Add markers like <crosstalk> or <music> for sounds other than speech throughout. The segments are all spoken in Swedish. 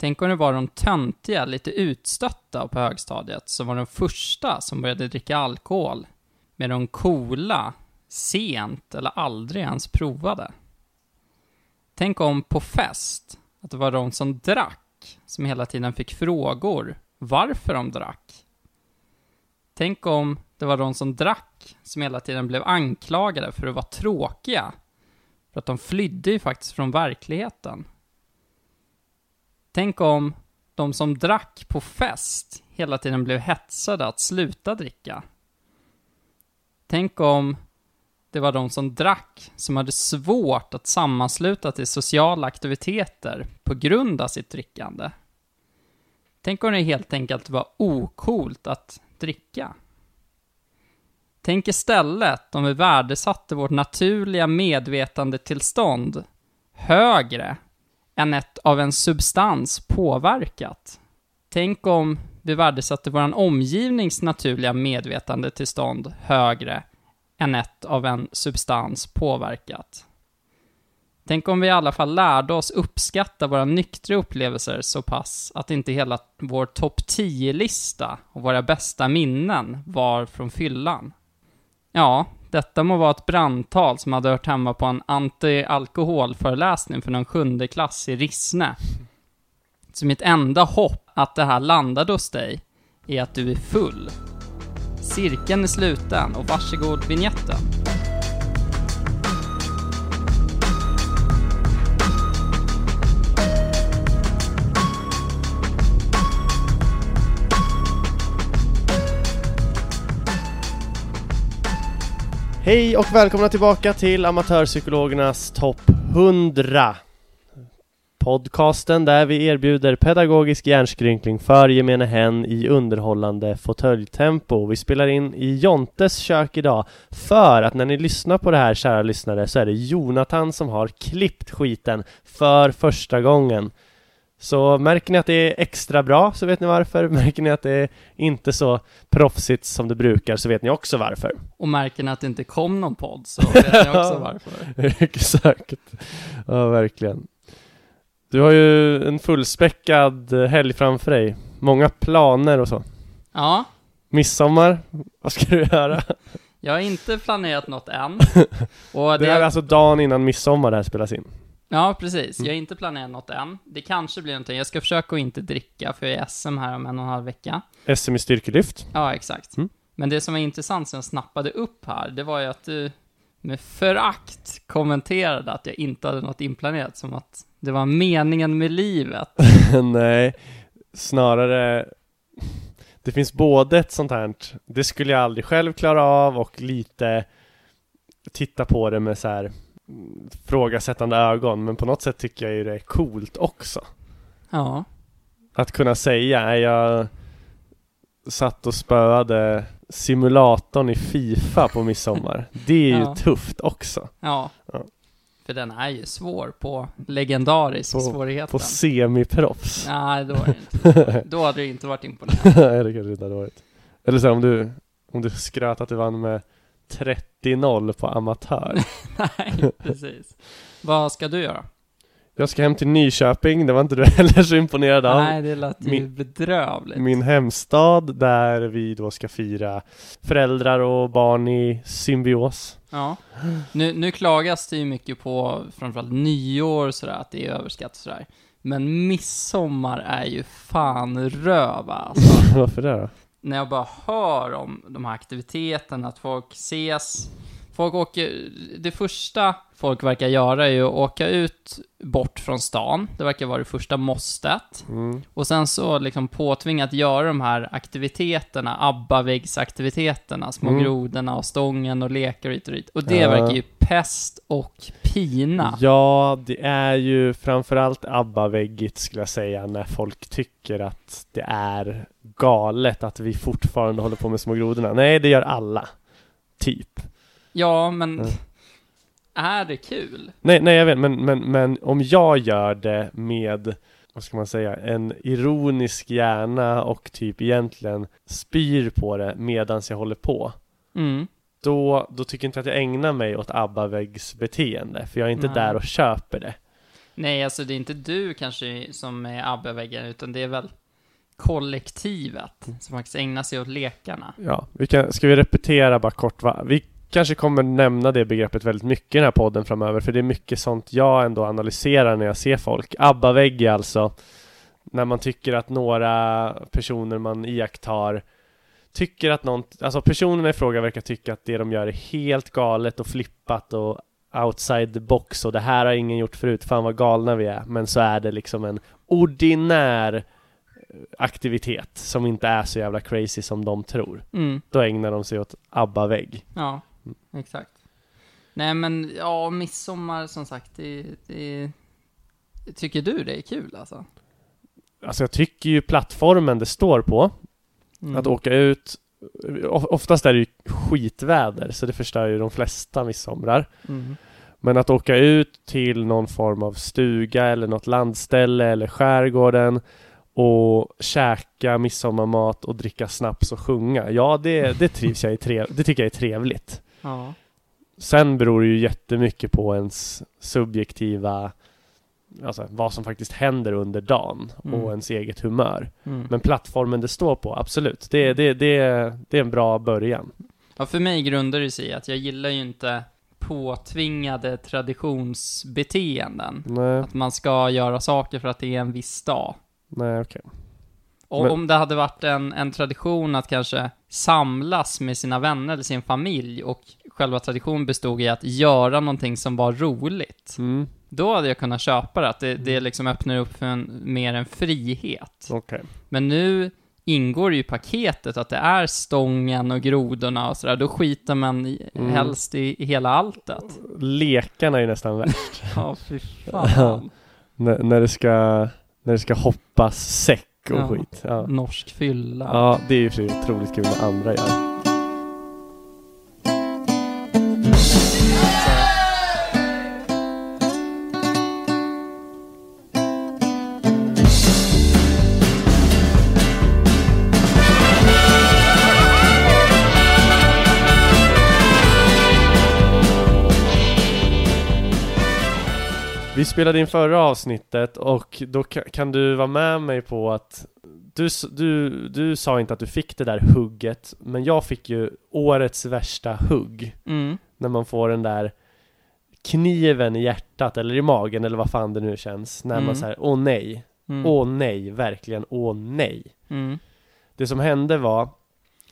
Tänk om det var de töntiga, lite utstötta på högstadiet som var de första som började dricka alkohol, med de coola, sent eller aldrig ens provade. Tänk om på fest, att det var de som drack, som hela tiden fick frågor varför de drack. Tänk om det var de som drack, som hela tiden blev anklagade för att vara tråkiga, för att de flydde ju faktiskt från verkligheten. Tänk om de som drack på fest hela tiden blev hetsade att sluta dricka. Tänk om det var de som drack som hade svårt att sammansluta till sociala aktiviteter på grund av sitt drickande. Tänk om det helt enkelt var okult att dricka. Tänk istället om vi värdesatte vårt naturliga medvetandetillstånd högre än ett av en substans påverkat. Tänk om vi värdesatte vår omgivnings naturliga medvetandetillstånd högre än ett av en substans påverkat. Tänk om vi i alla fall lärde oss uppskatta våra nyktra upplevelser så pass att inte hela vår topp 10-lista och våra bästa minnen var från fyllan. Ja, detta må vara ett brandtal som hade hört hemma på en anti-alkoholföreläsning för någon sjunde klass i Rissne. Så mitt enda hopp att det här landade hos dig är att du är full. Cirkeln är sluten och varsågod vignetten. Hej och välkomna tillbaka till Amatörpsykologernas topp 100 Podcasten där vi erbjuder pedagogisk hjärnskrynkling för gemene hen i underhållande fåtöljtempo. Vi spelar in i Jontes kök idag för att när ni lyssnar på det här kära lyssnare så är det Jonathan som har klippt skiten för första gången. Så märker ni att det är extra bra så vet ni varför. <laughs> Märker ni att det är inte så proffsigt som det brukar så vet ni också varför. Och märker ni att det inte kom någon podd så <laughs> vet ni också varför. <laughs> Exakt. Ja, verkligen. Du har ju en fullspäckad helg framför dig. Många planer och så. Ja, Midsommar, vad ska du göra? jag har inte planerat något än. Och Det är alltså dagen innan midsommar det här spelas in. Ja, precis. Mm. Jag har inte planerat något än. Det kanske blir någonting. Jag ska försöka att inte dricka, för jag är SM här om en och en halv vecka. SM i styrkelyft. Ja, exakt. Mm. Men det som var intressant som jag snappade upp här, det var ju att du med förakt kommenterade att jag inte hade något inplanerat, som att det var meningen med livet. <laughs> Nej, snarare Det finns både ett sånt här Det skulle jag aldrig själv klara av och lite Titta på det med så här Frågasättande ögon men på något sätt tycker jag ju det är coolt också Ja, Att kunna säga, "Nej, jag Satt och spöade simulatorn i Fifa på midsommar <laughs> Det är ju Ja. tufft också ja. Ja. För den är ju svår på legendarisk På- svårigheten. På semiproffs Nej, då är det inte. <laughs> Då hade det inte varit imponerande. Nej det kanske inte hade varit Eller så om du Om du skröt att du vann med 30-0 på amatör <laughs> Nej, precis. Vad ska du göra? Jag ska hem till Nyköping, det var inte du <laughs> heller så imponerad av. Nej, det lät ju Min- bedrövligt. Min hemstad där vi då ska fira föräldrar och barn i symbios. Ja. Nu, nu klagas det ju mycket på framförallt nyår sådär, att det är överskattat sådär. Men midsommar är ju fan röva alltså. <laughs> Varför det då? När jag bara hör om de här aktiviteterna, att folk ses. Folk åker, det första folk verkar göra är ju att åka ut bort från stan. Det verkar vara det första måstet. Mm. Och sen så liksom påtvingat göra de här aktiviteterna, ABBA-väggsaktiviteterna, små Mm. grodorna och stången och lekar och hit och dit. Och det Ja. verkar ju pest och pina. Ja, det är ju framförallt ABBA-väggigt skulle jag säga när folk tycker att det är galet att vi fortfarande håller på med små grodorna. Nej, det gör alla. Typ. Ja, men Mm. är det kul? Nej, nej jag vet, men, men, men om jag gör det med, vad ska man säga, en ironisk hjärna och typ egentligen spyr på det medans jag håller på. Mm. Då, då tycker inte jag att jag ägnar mig åt ABBA-väggsbeteende, för jag är inte Nej. där och köper det. Nej, alltså det är inte du kanske som är ABBA-väggen, utan det är väl kollektivet som faktiskt ägnar sig åt lekarna. Ja, vi kan, ska vi repetera bara kort va? Vi kanske kommer nämna det begreppet väldigt mycket i den här podden framöver, för det är mycket sånt jag ändå analyserar när jag ser folk. ABBA-vägg alltså när man tycker att några personer man iakttar tycker att någon, alltså personerna i fråga verkar tycka att det de gör är helt galet och flippat och outside the box och det här har ingen gjort förut, fan vad galna vi är. Men så är det liksom en ordinär aktivitet som inte är så jävla crazy som de tror. Mm. Då ägnar de sig åt ABBA-vägg. Ja, exakt. Nej men, ja, midsommar som sagt, det, det... Tycker du det är kul alltså? Alltså jag tycker ju plattformen det står på, Mm. att åka ut of- Oftast är det ju skitväder, så det förstör ju de flesta midsomrar. Mm. Men att åka ut till någon form av stuga eller något landställe eller skärgården och käka midsommarmat och dricka snaps och sjunga. Ja, det, det trivs jag i. Trev, det tycker jag är trevligt. Ja. Sen beror det ju jättemycket på ens subjektiva, alltså vad som faktiskt händer under dagen Mm. och ens eget humör. Mm. Men plattformen det står på, absolut. Det, det, det, det är en bra början. Ja, för mig grundar det sig i att jag gillar ju inte påtvingade traditionsbeteenden. Nej, Att man ska göra saker för att det är en viss dag. nej okej. Och Men- om det hade varit en, en tradition att kanske samlas med sina vänner eller sin familj och själva traditionen bestod i att göra någonting som var roligt. Mm, Då hade jag kunnat köpa det, att det, det liksom öppnar upp för en, mer en frihet. okej. Men nu ingår ju paketet att det är stången och grodorna och sådär, då skiter man i, Mm. helst i, i hela alltet. Lekarna är ju nästan värst. <laughs> Ja, fy fan. <laughs> när, när det ska, när det ska hoppas säck och Ja. skit. Ja. Norsk fylla. ja, det är ju för otroligt kul när andra gör. Spelade in förra avsnittet och då ka- kan du vara med mig på att du, du, du sa inte att du fick det där hugget, men jag fick ju årets värsta hugg. Mm. När man får den där kniven i hjärtat eller i magen eller vad fan det nu känns. När Mm. man säger åh nej, Mm. åh nej, verkligen åh nej. Mm. Det som hände var,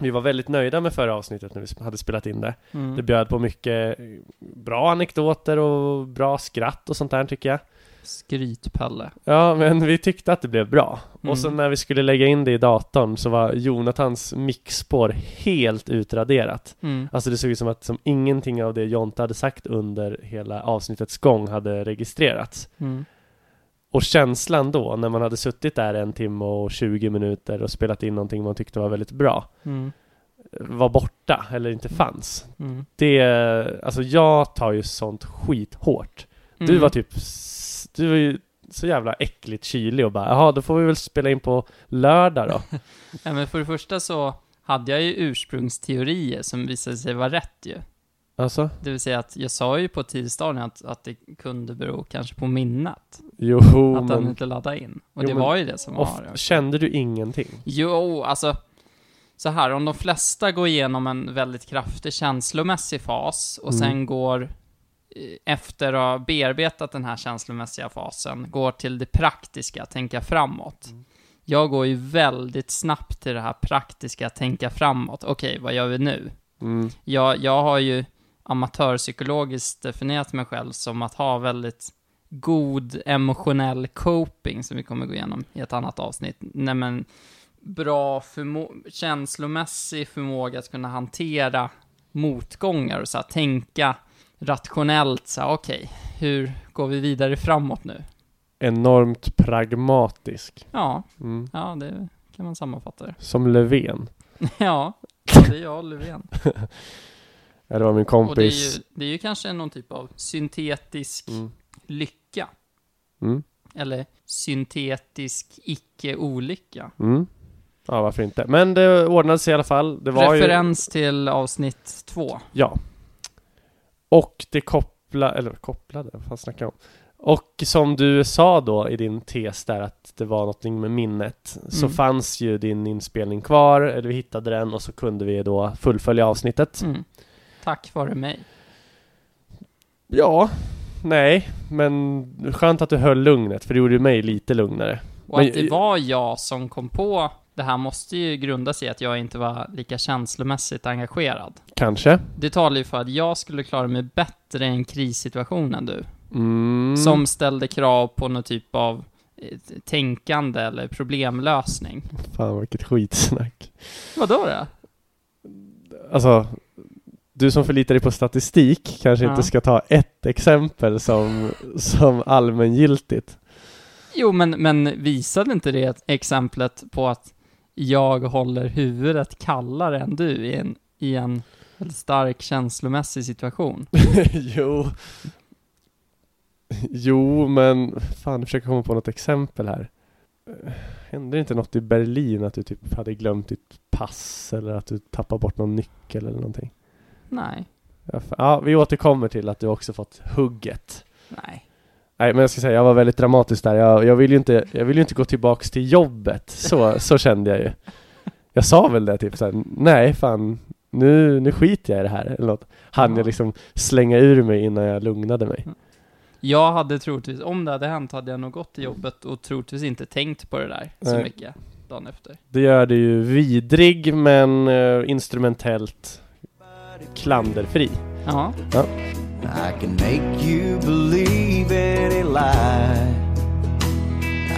vi var väldigt nöjda med förra avsnittet när vi hade spelat in det. Mm. Det bjöd på mycket bra anekdoter och bra skratt och sånt där tycker jag. Skrytpalle. Ja, men vi tyckte att det blev bra. Mm. Och så när vi skulle lägga in det i datorn så var Jonathans mixspår helt utraderat. Mm. Alltså det såg ut som att som ingenting av det Jonte hade sagt under hela avsnittets gång hade registrerats. Mm. Och känslan då, när man hade suttit där en timme och 20 minuter och spelat in någonting man tyckte var väldigt bra, Mm. var borta eller inte fanns. Mm. Det, alltså jag tar ju sånt skit hårt. Du Mm. var typ, du var ju så jävla äckligt kylig och bara, jaha då får vi väl spela in på lördag då. <laughs> Ja, men för det första så hade jag ju ursprungsteorier som visade sig vara rätt ju. Alltså? Det vill säga att jag sa ju på tisdagen att, att det kunde bero kanske på minnet. Jo, att den men... inte laddade in. Och Jo, det men var ju det som var det. kände du ingenting? Jo, alltså så här, om de flesta går igenom en väldigt kraftig känslomässig fas och Mm. sen går eh, efter att ha bearbetat den här känslomässiga fasen, går till det praktiska, tänka framåt. Mm. Jag går ju väldigt snabbt till det här praktiska, tänka framåt. Okej, vad gör vi nu? Mm. Jag, jag har ju amatörpsykologiskt definierat mig själv som att ha väldigt god emotionell coping, som vi kommer gå igenom i ett annat avsnitt. Nej men, bra förmo- känslomässig förmåga att kunna hantera motgångar och så här, tänka rationellt så här, okej, hur går vi vidare framåt nu? Enormt pragmatisk. Ja, Mm. ja, det kan man sammanfatta det. Som Löfven. <laughs> Ja, det är jag, Löfven. <laughs> Ja, det var min Och det är, kompis. ju, det är ju kanske någon typ av syntetisk Mm. Lycka. Mm. Eller syntetisk icke-olycka. Mm. Ja, varför inte? Men det ordnade sig i alla fall. Det var ju... Referens till avsnitt två. Ja. Och det koppla, eller kopplade, vad fan snackar jag om? Och som du sa då i din tes där att det var någonting med minnet Så Mm. fanns ju din inspelning kvar, eller vi hittade den och så kunde vi då fullfölja avsnittet Mm. Tack vare mig. Ja, nej, men skönt att du höll lugnet för det gjorde mig lite lugnare Och Men- att det var jag som kom på det här måste ju grunda sig i att jag inte var lika känslomässigt engagerad. Kanske Det talar ju för att jag skulle klara mig bättre i en krissituation än du. mm. Som ställde krav på någon typ av eh, tänkande eller problemlösning. Fan vilket skitsnack Vadå då? Alltså Du som förlitar dig på statistik kanske Ja. inte ska ta ett exempel som, som allmängiltigt Jo, men, men visade inte det exemplet på att jag håller huvudet kallare än du i en, i en stark känslomässig situation? <laughs> jo Jo, men fan, jag försöker komma på något exempel här. Hände det inte något i Berlin att du typ hade glömt ditt pass eller att du tappade bort någon nyckel eller någonting? Nej, Ja, vi återkommer till att du också fått hugget. nej. Nej, men jag ska säga, jag var väldigt dramatisk där. Jag, jag vill ju inte, jag vill inte gå tillbaks till jobbet. Så, så kände jag ju. Jag sa väl det typ såhär, nej fan, nu, nu skiter jag i det här eller något. Han Ja. jag liksom slänga ur mig innan jag lugnade mig. Jag hade troligtvis, om det hade hänt, hade jag nog gått till jobbet och troligtvis inte tänkt på det där så Nej. mycket dagen efter. Det gör det ju vidrig men eh, instrumentellt klanderfri. Ja, I can make you believe any lie.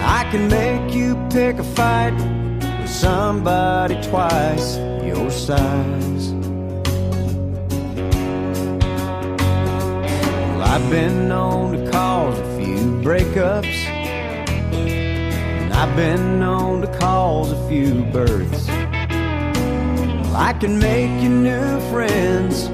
I can make you pick a fight with somebody twice your size. Well, I've been known to cause a few breakups. And I've been known to cause a few births. I can make you new friends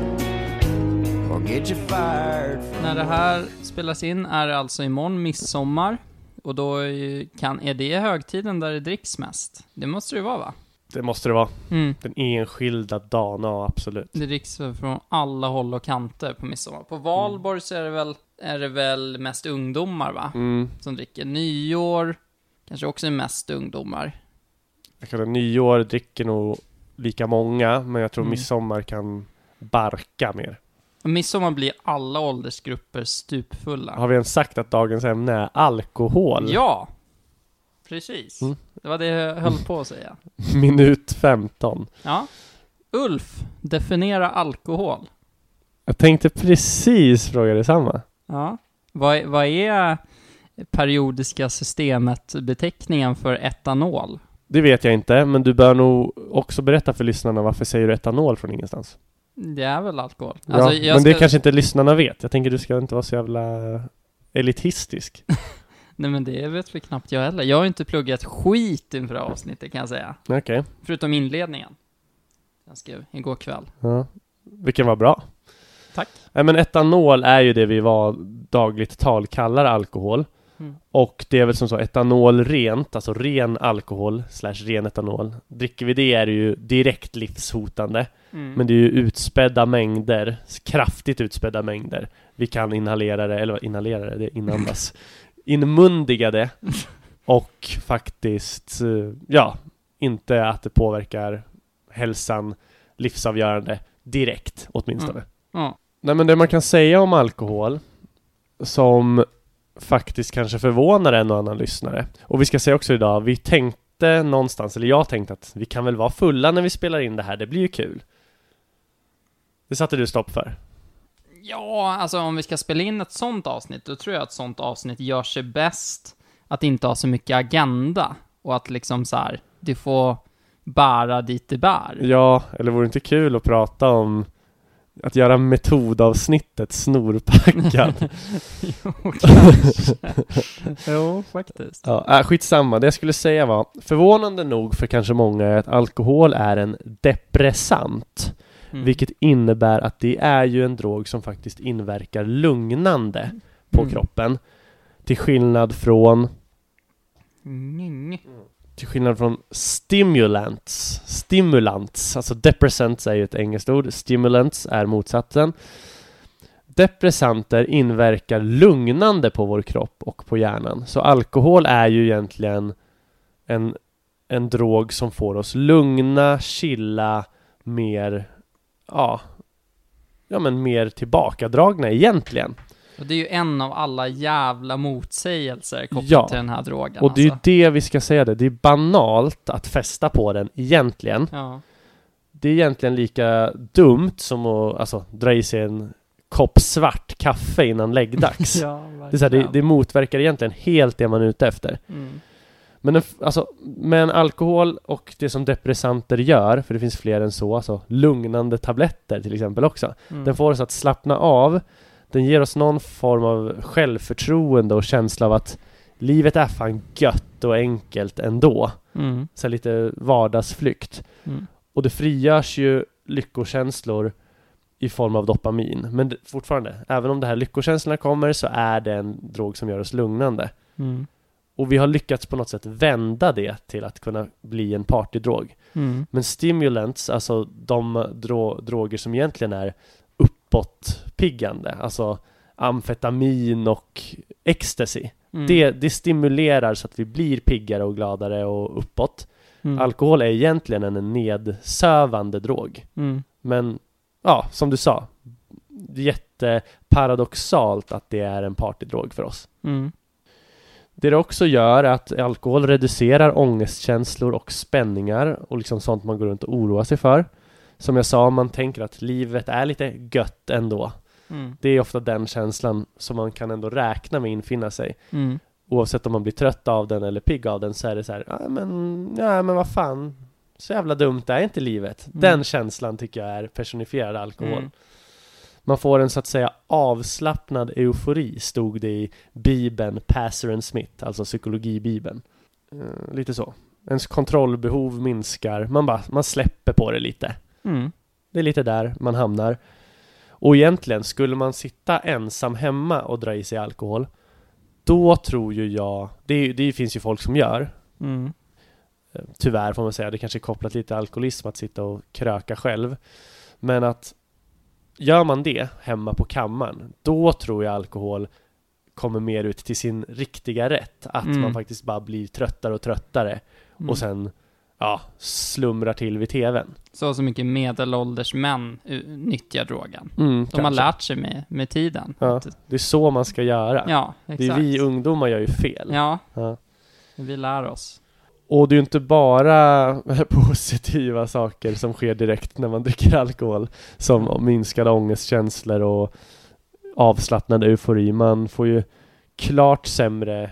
or get you fired när det här spelas in är det alltså imorgon midsommar. Och då är, kan, är det högtiden där det dricks mest? Det måste det ju vara va? Det måste det vara. Mm. Den enskilda dagen, ja absolut. Det dricks väl från alla håll och kanter på midsommar. På valborg så är det väl, är det väl mest ungdomar va? Mm. Som dricker. Nyår kanske också är mest ungdomar. Jag kan, nyår dricker nog lika många, men jag tror Mm. midsommar kan barka mer. Midsommar blir alla åldersgrupper stupfulla. Har vi ens sagt att dagens ämne är alkohol? Ja! Precis. Mm. Det var det jag höll på att säga. <laughs> Minut 15. Ja. Ulf, definiera alkohol. Jag tänkte precis fråga detsamma. Ja. Vad, vad är periodiska systemet-beteckningen för etanol? Det vet jag inte, men du bör nog också berätta för lyssnarna varför säger du etanol från ingenstans? Det är väl alkohol? Ja, Alltså, men det ska- kanske inte lyssnarna vet. Jag tänker du ska inte vara så jävla elitistisk. <laughs> Nej men det vet väl knappt jag heller. Jag har inte pluggat skit inför det här avsnittet kan jag säga. Okej. Förutom inledningen. Jag skrev igår kväll. Ja. Vilken var bra. Tack. Nej men etanol är ju det vi var dagligt tal kallar alkohol. Mm. Och det är väl som så, etanol rent, alltså ren alkohol slash ren etanol. Dricker vi det är det ju direkt livshotande. Mm. Men det är ju utspädda mängder, kraftigt utspädda mängder. Vi kan inhalera det, eller inhalera det, det inandas. <laughs> inmundiga det och faktiskt, eh, ja, inte att det påverkar hälsan livsavgörande direkt åtminstone. Ja. Nej men det man kan säga om alkohol som faktiskt kanske förvånar en och annan lyssnare. Och vi ska säga också idag, vi tänkte någonstans, eller jag tänkte att vi kan väl vara fulla när vi spelar in det här, det blir ju kul. Det satte du stopp för. Ja, alltså om vi ska spela in ett sånt avsnitt, då tror jag att ett sånt avsnitt gör sig bäst att inte ha så mycket agenda och att liksom så här, du får bära dit det bär. Ja, eller vore det inte kul att prata om att göra metodavsnittet snorpackad? <laughs> jo, <laughs> kanske. jo, faktiskt. ja, äh, skitsamma, det jag skulle säga var förvånande nog för kanske många är att alkohol är en depressant. Mm. Vilket innebär att det är ju en drog som faktiskt inverkar lugnande på Mm. kroppen. Till skillnad från Mm till skillnad från stimulants. Stimulants, alltså depressants är ju ett engelskt ord. Stimulants är motsatsen. Depressanter inverkar lugnande på vår kropp och på hjärnan. Så alkohol är ju egentligen en, en drog som får oss lugna, chilla, mer, ja, ja men mer tillbakadragna egentligen. Och det är ju en av alla jävla motsägelser kopplat Ja. till den här drogen. Och det är ju alltså. det vi ska säga det. Det är banalt att festa på den egentligen. Ja. Det är egentligen lika dumt som att alltså, dra i sig en kopp svart kaffe innan <laughs> läggdags. ja, det, är så här, det, det motverkar egentligen helt det man är ute efter. Mm. Men den, f- alltså, men alkohol och det som depressanter gör, för det finns fler än så, alltså lugnande tabletter till exempel också. Mm. Den får oss att slappna av. Den ger oss någon form av självförtroende och känsla av att livet är fan gött och enkelt ändå. Mm. Så lite vardagsflykt. Mm. Och det frigörs ju lyckokänslor i form av dopamin. Men fortfarande, även om det här lyckokänslorna kommer så är det en drog som gör oss lugnande. Mm. Och vi har lyckats på något sätt vända det till att kunna bli en partydrog. Mm. Men stimulants, alltså de dro- droger som egentligen är uppåtpiggande, alltså amfetamin och ecstasy. Mm. Det, det stimulerar så att vi blir piggare och gladare och uppåt. Mm. Alkohol är egentligen en nedsövande drog. Mm. Men ja, som du sa, jätteparadoxalt att det är en partydrog för oss. Mm. Det det också gör är att alkohol reducerar ångestkänslor och spänningar och liksom sånt man går runt och oroar sig för. Som jag sa, man tänker att livet är lite gött ändå. Mm. Det är ofta den känslan som man kan ändå räkna med infinna sig. Mm. Oavsett om man blir trött av den eller pigg av den så är det så här, ja men, ja men vad fan, så jävla dumt är inte livet. Mm. Den känslan tycker jag är personifierad alkohol. Mm. Man får en så att säga avslappnad eufori, stod det i Bibeln Passer and Smith, alltså psykologibibeln. Eh, lite så. Ens kontrollbehov minskar, man bara, man släpper på det lite. Mm. Det är lite där man hamnar. Och egentligen, skulle man sitta ensam hemma och dra i sig alkohol, då tror ju jag, det, det finns ju folk som gör, Mm. Eh, Tyvärr får man säga, det kanske är kopplat lite till alkoholism att sitta och kröka själv. Men att gör man det hemma på kammaren, då tror jag alkohol kommer mer ut till sin riktiga rätt. Att Mm. man faktiskt bara blir tröttare och tröttare Mm. och sen ja, slumrar till vid tvn. Så så mycket medelålders män uh, nyttjar drogen. Mm, De har kanske. lärt sig med, med tiden. Ja, det är så man ska göra. ja exakt. det är vi ungdomar gör ju fel. Ja, Ja. vi lär oss. Och det är ju inte bara <laughs> positiva saker som sker direkt när man dricker alkohol som minskade ångestkänslor och avslappnad eufori. Man får ju klart sämre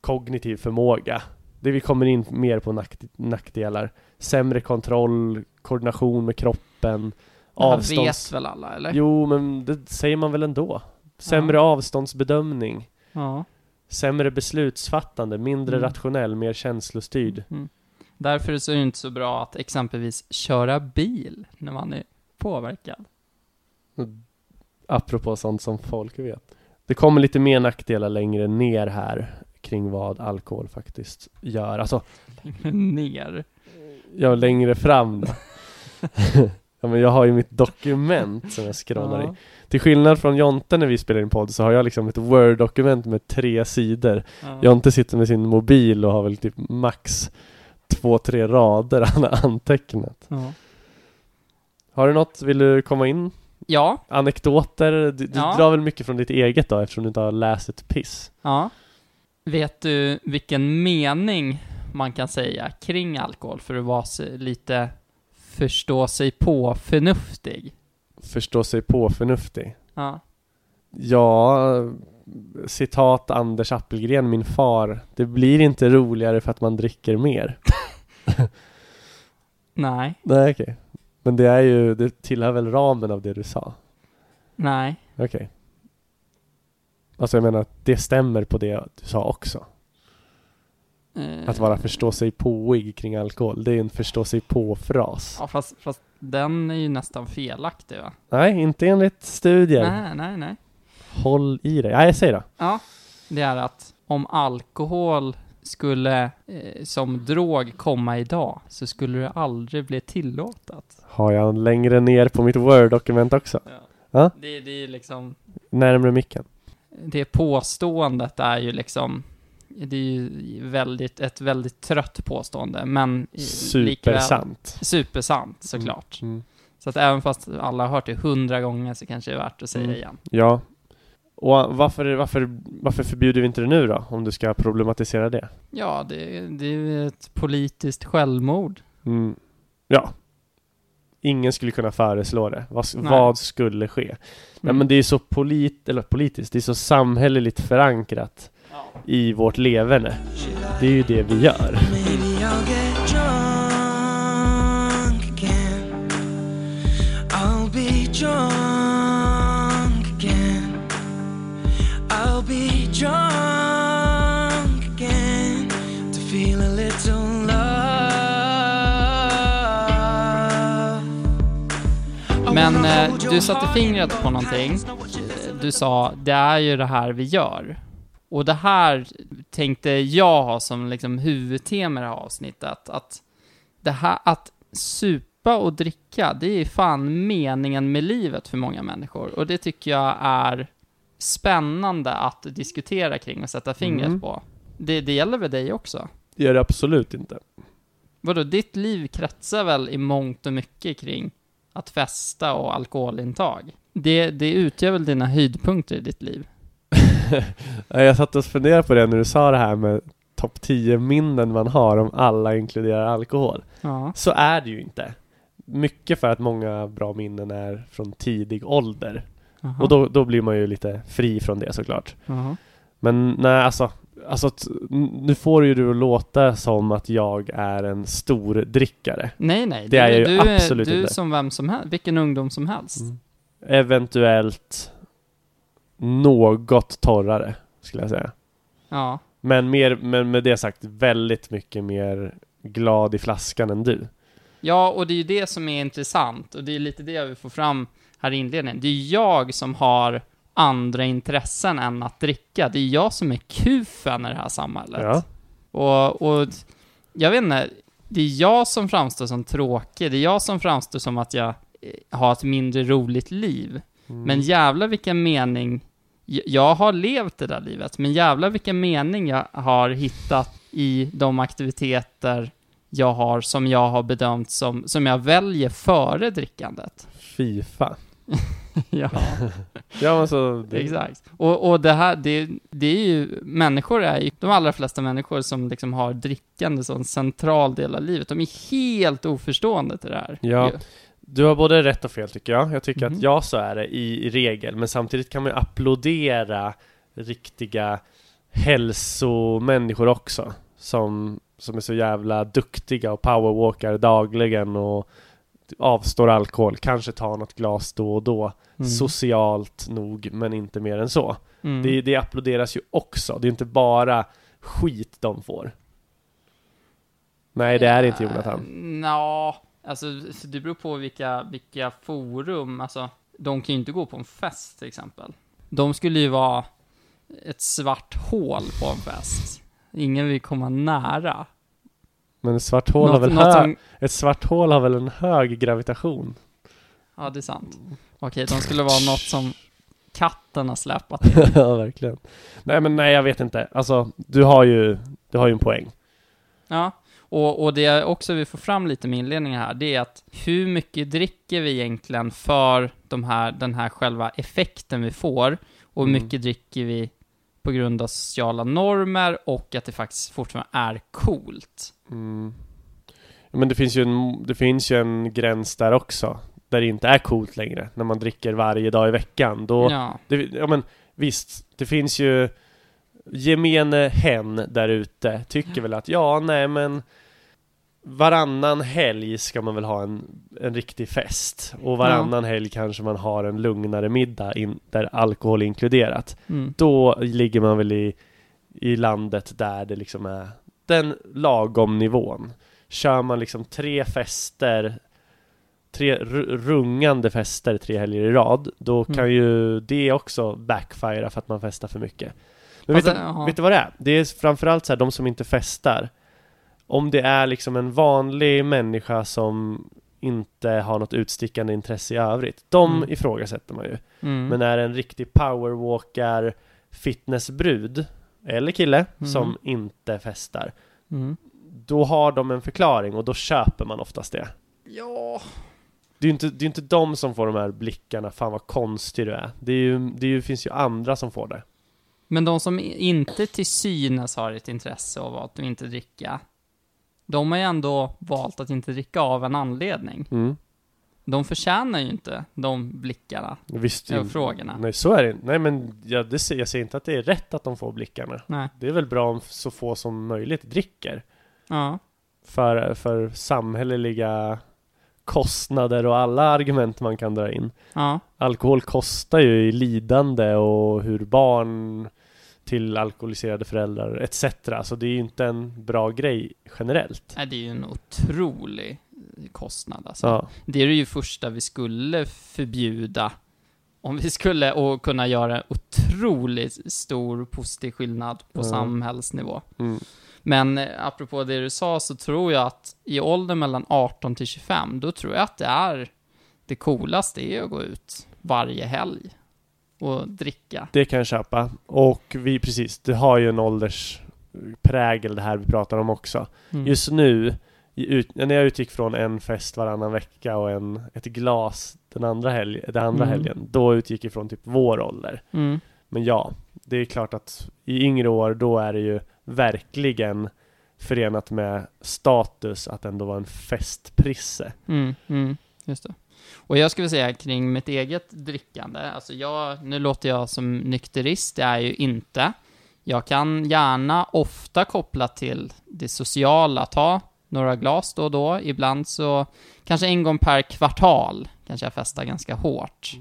kognitiv förmåga. Det vi kommer in mer på nack nackdelar. Sämre kontroll, koordination med kroppen, avstånds... vet väl alla, eller? Jo, men det säger man väl ändå. Sämre avståndsbedömning. Ja. Sämre beslutsfattande, mindre Mm. rationell, mer känslostyrd. Mm. Därför är det inte så bra att exempelvis köra bil när man är påverkad. Apropå sånt som folk vet. Det kommer lite mer nackdelar längre ner här kring vad alkohol faktiskt gör. Alltså, <laughs> Ner. ja, längre fram då. <laughs> Ja men jag har ju mitt dokument som jag scrollar Ja. i. Till skillnad från Jonte när vi spelar in podd så har jag liksom ett Word-dokument med tre sidor. Ja. Jonte sitter med sin mobil och har väl typ max två, tre rader han har antecknat. Ja. Har du något? Vill du komma in? ja, Anekdoter? Du, du Ja. drar väl mycket från ditt eget då eftersom du inte har läst ett piss? ja. Vet du vilken mening man kan säga kring alkohol för att vara lite förstå sig på förnuftig? Förstå sig på förnuftig? Ja. Ja, citat Anders Appelgren, min far. Det blir inte roligare för att man dricker mer. <laughs> Nej, Nej, okej. Men det är ju, det tillhör väl ramen av det du sa? nej. Okej. Alltså jag menar att det stämmer på det du sa också. Eh, Att vara förstå sig påig kring alkohol. Det är en förstå sig på-fras. Ja, fast, fast den är ju nästan felaktig va? Nej, inte enligt studier. Nej, nej, nej. Håll i dig. Nej, säg då. Ja, det är att om alkohol skulle eh, som drog komma idag så skulle det aldrig bli tillåtet. Har jag längre ner på mitt Word-dokument också. Ja. Det, det är liksom, Närmre micken. Det påståendet är ju liksom, det är ju väldigt, ett väldigt trött påstående, men i- likväl Supersant. supersant såklart. Mm. Så att även fast alla har hört det hundra gånger så kanske det är värt att säga Mm. igen. Ja. Och varför, varför, varför förbjuder vi inte det nu då? Om du ska problematisera det. Ja, det, det är ju ett politiskt självmord. Mm. Ja. Ingen skulle kunna föreslå det. Vad, Nej. vad skulle ske? Nej Mm. men det är så polit, eller politiskt, det är så samhälleligt förankrat i vårt leverne. Det är ju det vi gör. Eh, du satte fingret på någonting. Eh, Du sa, det är ju det här vi gör. Och det här tänkte jag ha som liksom huvudtema i det här avsnittet. Att det här, att supa och dricka, det är fan meningen med livet för många människor. Och det tycker jag är spännande att diskutera kring och sätta fingret Mm. på. Det, det gäller väl dig också? Det gör det absolut inte. Vadå, ditt liv kretsar väl i mångt och mycket kring att festa och alkoholintag? Det, det utgör väl dina höjdpunkter i ditt liv? <laughs> Jag satt och funderade på det när du sa det här med topp 10 minnen man har om alla inkluderar alkohol. Ja. Så är det ju inte. Mycket för att många bra minnen är från tidig ålder. Och då, då blir man ju lite fri från det såklart. Jaha. Men nej, alltså, alltså t- n- nu får ju du att låta som att jag är en stor drickare. Nej, nej. Det är jag ju du, absolut du är inte. som vem som helst, vilken ungdom som helst. Mm. Eventuellt något torrare, skulle jag säga. Ja. Men, mer, men med det sagt, väldigt mycket mer glad i flaskan än du. ja, och det är ju det som är intressant, och det är lite det jag vill få fram här i inledningen. Det är jag som har andra intressen än att dricka. Det är jag som är kufen i det här samhället. Ja. Och, och jag vet inte, det är jag som framstår som tråkig, det är jag som framstår som att jag eh, har ett mindre roligt liv. Mm. Men jävlar vilken mening, jag har levt det där livet, men jävlar vilken mening jag har hittat i de aktiviteter jag har som jag har bedömt som, som jag väljer före drickandet. Fifa. <laughs> <laughs> ja. <laughs> Ja men så... Det, Exakt. Och, och det här, det, det är ju, människor är ju, de allra flesta människor som liksom har drickande som en central del av livet, de är helt oförstående till det här. Ja. Ju. Du har både rätt och fel tycker jag. Jag tycker Mhm. att ja, så är det i, i regel. Men samtidigt kan man ju applådera riktiga hälsomänniskor också. Som, som är så jävla duktiga och powerwalkar dagligen och avstår alkohol. Kanske tar något glas då och då. Mm. Socialt nog, men inte mer än så. Mm. Det, det applåderas ju också. Det är inte bara skit de får. Nej, det är inte Jonathan. Nja, alltså för det beror på vilka, vilka forum, alltså de kan ju inte gå på en fest till exempel. De skulle ju vara ett svart hål på en fest. Ingen vill komma nära. Men ett svart hål har Något- väl något som- Ett svart hål har väl en hög gravitation? Ja, det är sant. Okej, de skulle vara något som katten har släpat in. <laughs> ja, verkligen. Nej, men nej, jag vet inte. Alltså, du har ju, du har ju en poäng. Ja, och, och det också vill få fram lite med inledningen här, det är att hur mycket dricker vi egentligen för de här, den här själva effekten vi får, och hur Mm. mycket dricker vi på grund av sociala normer och att det faktiskt fortfarande är coolt. Mm. Men det finns, ju en, det finns ju en gräns där också. Där det inte är coolt längre. När man dricker varje dag i veckan. Då, Ja, det, ja men visst, det finns ju gemene hen där ute tycker väl att ja, nej men varannan helg ska man väl ha en, en riktig fest. Och varannan helg kanske man har en lugnare middag in, där alkohol är inkluderat. mm. Då ligger man väl i, i landet där det liksom är den lagom nivån. Kör man liksom tre fester, tre ru- rungande fester tre helger i rad, då kan Mm. ju det också backfire för att man festar för mycket. Men vet, Alltså, du, ja. vet du vad det är? Det är framförallt så här, de som inte festar. Om det är liksom en vanlig människa som inte har något utstickande intresse i övrigt. De Mm. ifrågasätter man ju. Mm. Men är en riktig powerwalkar fitnessbrud eller kille Mm. som inte festar Mm. Då har de en förklaring och då köper man oftast det Ja, Det är ju inte, det är inte de som får de här blickarna Fan vad konstig du är Det, är ju, det är ju, finns ju andra som får det men de som inte till synes har ett intresse av att inte dricka, de har ju ändå valt att inte dricka av en anledning. mm. De förtjänar ju inte de blickarna Visst, och frågorna. Nej så är det Nej men jag, det, ser- jag säger inte att det är rätt att de får blickarna Nej. Det är väl bra om så få som möjligt dricker Ja. För, för samhälleliga kostnader och alla argument man kan dra in Ja. Alkohol kostar ju i lidande och hur barn till alkoholiserade föräldrar etc. Så det är ju inte en bra grej generellt. Nej, det är ju en otrolig kostnad alltså. Ja, Det är ju första vi skulle förbjuda om vi skulle och kunna göra en otroligt stor positiv skillnad på Ja. samhällsnivå. mm. Men eh, apropå det du sa så tror jag att i åldern mellan 18 till 25, då tror jag att det är det coolaste är att gå ut varje helg och dricka. det kan jag köpa. Och vi, precis, det har ju en åldersprägel det här vi pratar om också. Mm. Just nu, ut, när jag utgick från en fest varannan vecka och en, ett glas den andra, helg, den andra Mm. helgen, då utgick jag från typ vår ålder. Mm. Men ja, det är klart att i yngre år då är det ju verkligen förenat med status att ändå vara en festprisse. Mm, mm, just det. Och jag skulle säga kring mitt eget drickande, alltså jag, nu låter jag som nykterist, det är jag ju inte. Jag kan gärna ofta koppla till det sociala, ta några glas då och då, ibland så, kanske en gång per kvartal, kanske jag festar ganska hårt.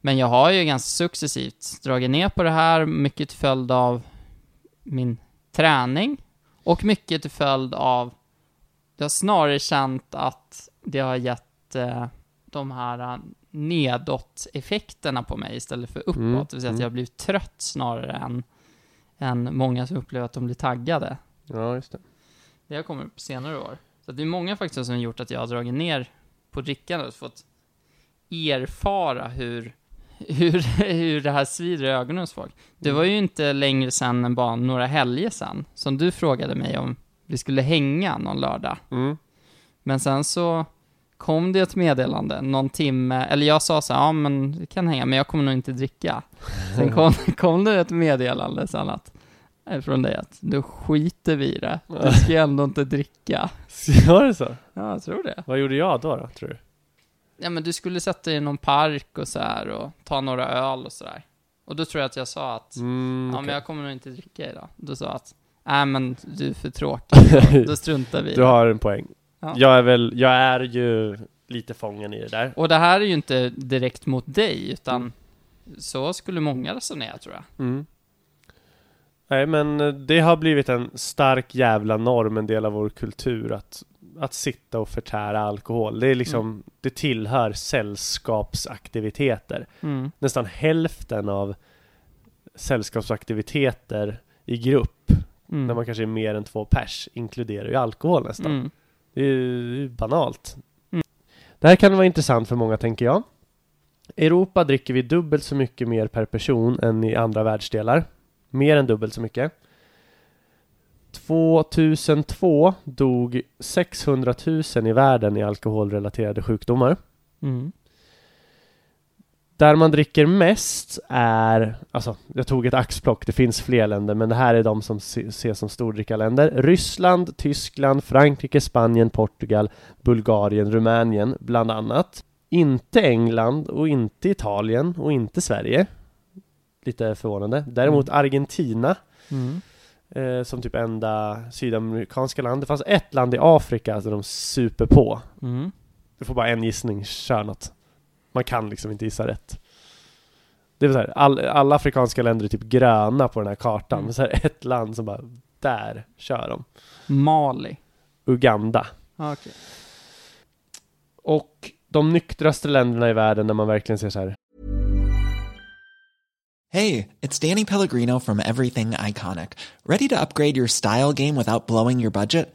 Men jag har ju ganska successivt dragit ner på det här, mycket till följd av min träning och mycket till följd av jag har snarare känt att det har gett eh, de här eh, nedåt-effekterna på mig istället för uppåt. Mm, Det vill säga att mm. jag blivit trött snarare än, än många som upplever att de blir taggade. Ja, just det. Det har kommit på senare år. Så det är många faktorer som har gjort att jag har dragit ner på drickandet och fått erfara hur, hur, <laughs> hur det här svider i ögonen hos folk. Det var ju inte längre sedan än bara några helger sedan som du frågade mig om vi skulle hänga någon lördag. Mm. Men sen så kom det ett meddelande någon timme, eller jag sa så här, ja men vi kan hänga, men jag kommer nog inte dricka. Sen kom, <laughs> kom det ett meddelande sen att, eh, från dig att, då skiter vi i det. Du ska ju ändå inte dricka. <laughs> Var det så? Ja, jag tror det. Vad gjorde jag då, då tror du? Ja men du skulle sätta dig i någon park och så här och ta några öl och sådär. Och då tror jag att jag sa att, Mm, ja men jag kommer nog inte dricka idag. Då sa jag att, nej men du är för tråkig. <laughs> Då struntar vi Du har en poäng. Ja. Jag är väl, jag är ju lite fången i det där. Och det här är ju inte direkt mot dig, utan så skulle många resonera tror jag. Mm. Nej men eh, det har blivit en stark jävla norm, en del av vår kultur att, att sitta och förtära alkohol. Det är liksom, det tillhör sällskapsaktiviteter. Mm. Nästan hälften av sällskapsaktiviteter i grupp, Mm. när man kanske är mer än två pers, inkluderar ju alkohol nästan. Det är ju banalt. Mm. Det här kan vara intressant för många tänker jag. I Europa dricker vi dubbelt så mycket mer per person än i andra världsdelar. Mer än dubbelt så mycket. 2002 dog 600 000 i världen i alkoholrelaterade sjukdomar. Mm. Där man dricker mest är, alltså jag tog ett axplock, det finns fler länder men det här är de som se- ses som stordrickarländer. Ryssland, Tyskland, Frankrike, Spanien, Portugal, Bulgarien, Rumänien bland annat. Inte England och inte Italien och inte Sverige. Lite förvånande. Däremot Argentina Mm. eh, som typ enda sydamerikanska land. Det fanns ett land i Afrika där de super på. Mm. Du får bara en gissning, kör något. Man kan liksom inte gissa rätt. Det är så här, all, alla afrikanska länder är typ gröna på den här kartan. Mm. Men så här ett land som bara, där kör de. Mali. Uganda. Ah, Okej. Och de nyktraste länderna i världen där man verkligen ser så här. Hey, it's Danny Pellegrino from Everything Iconic. Ready to upgrade your style game without blowing your budget?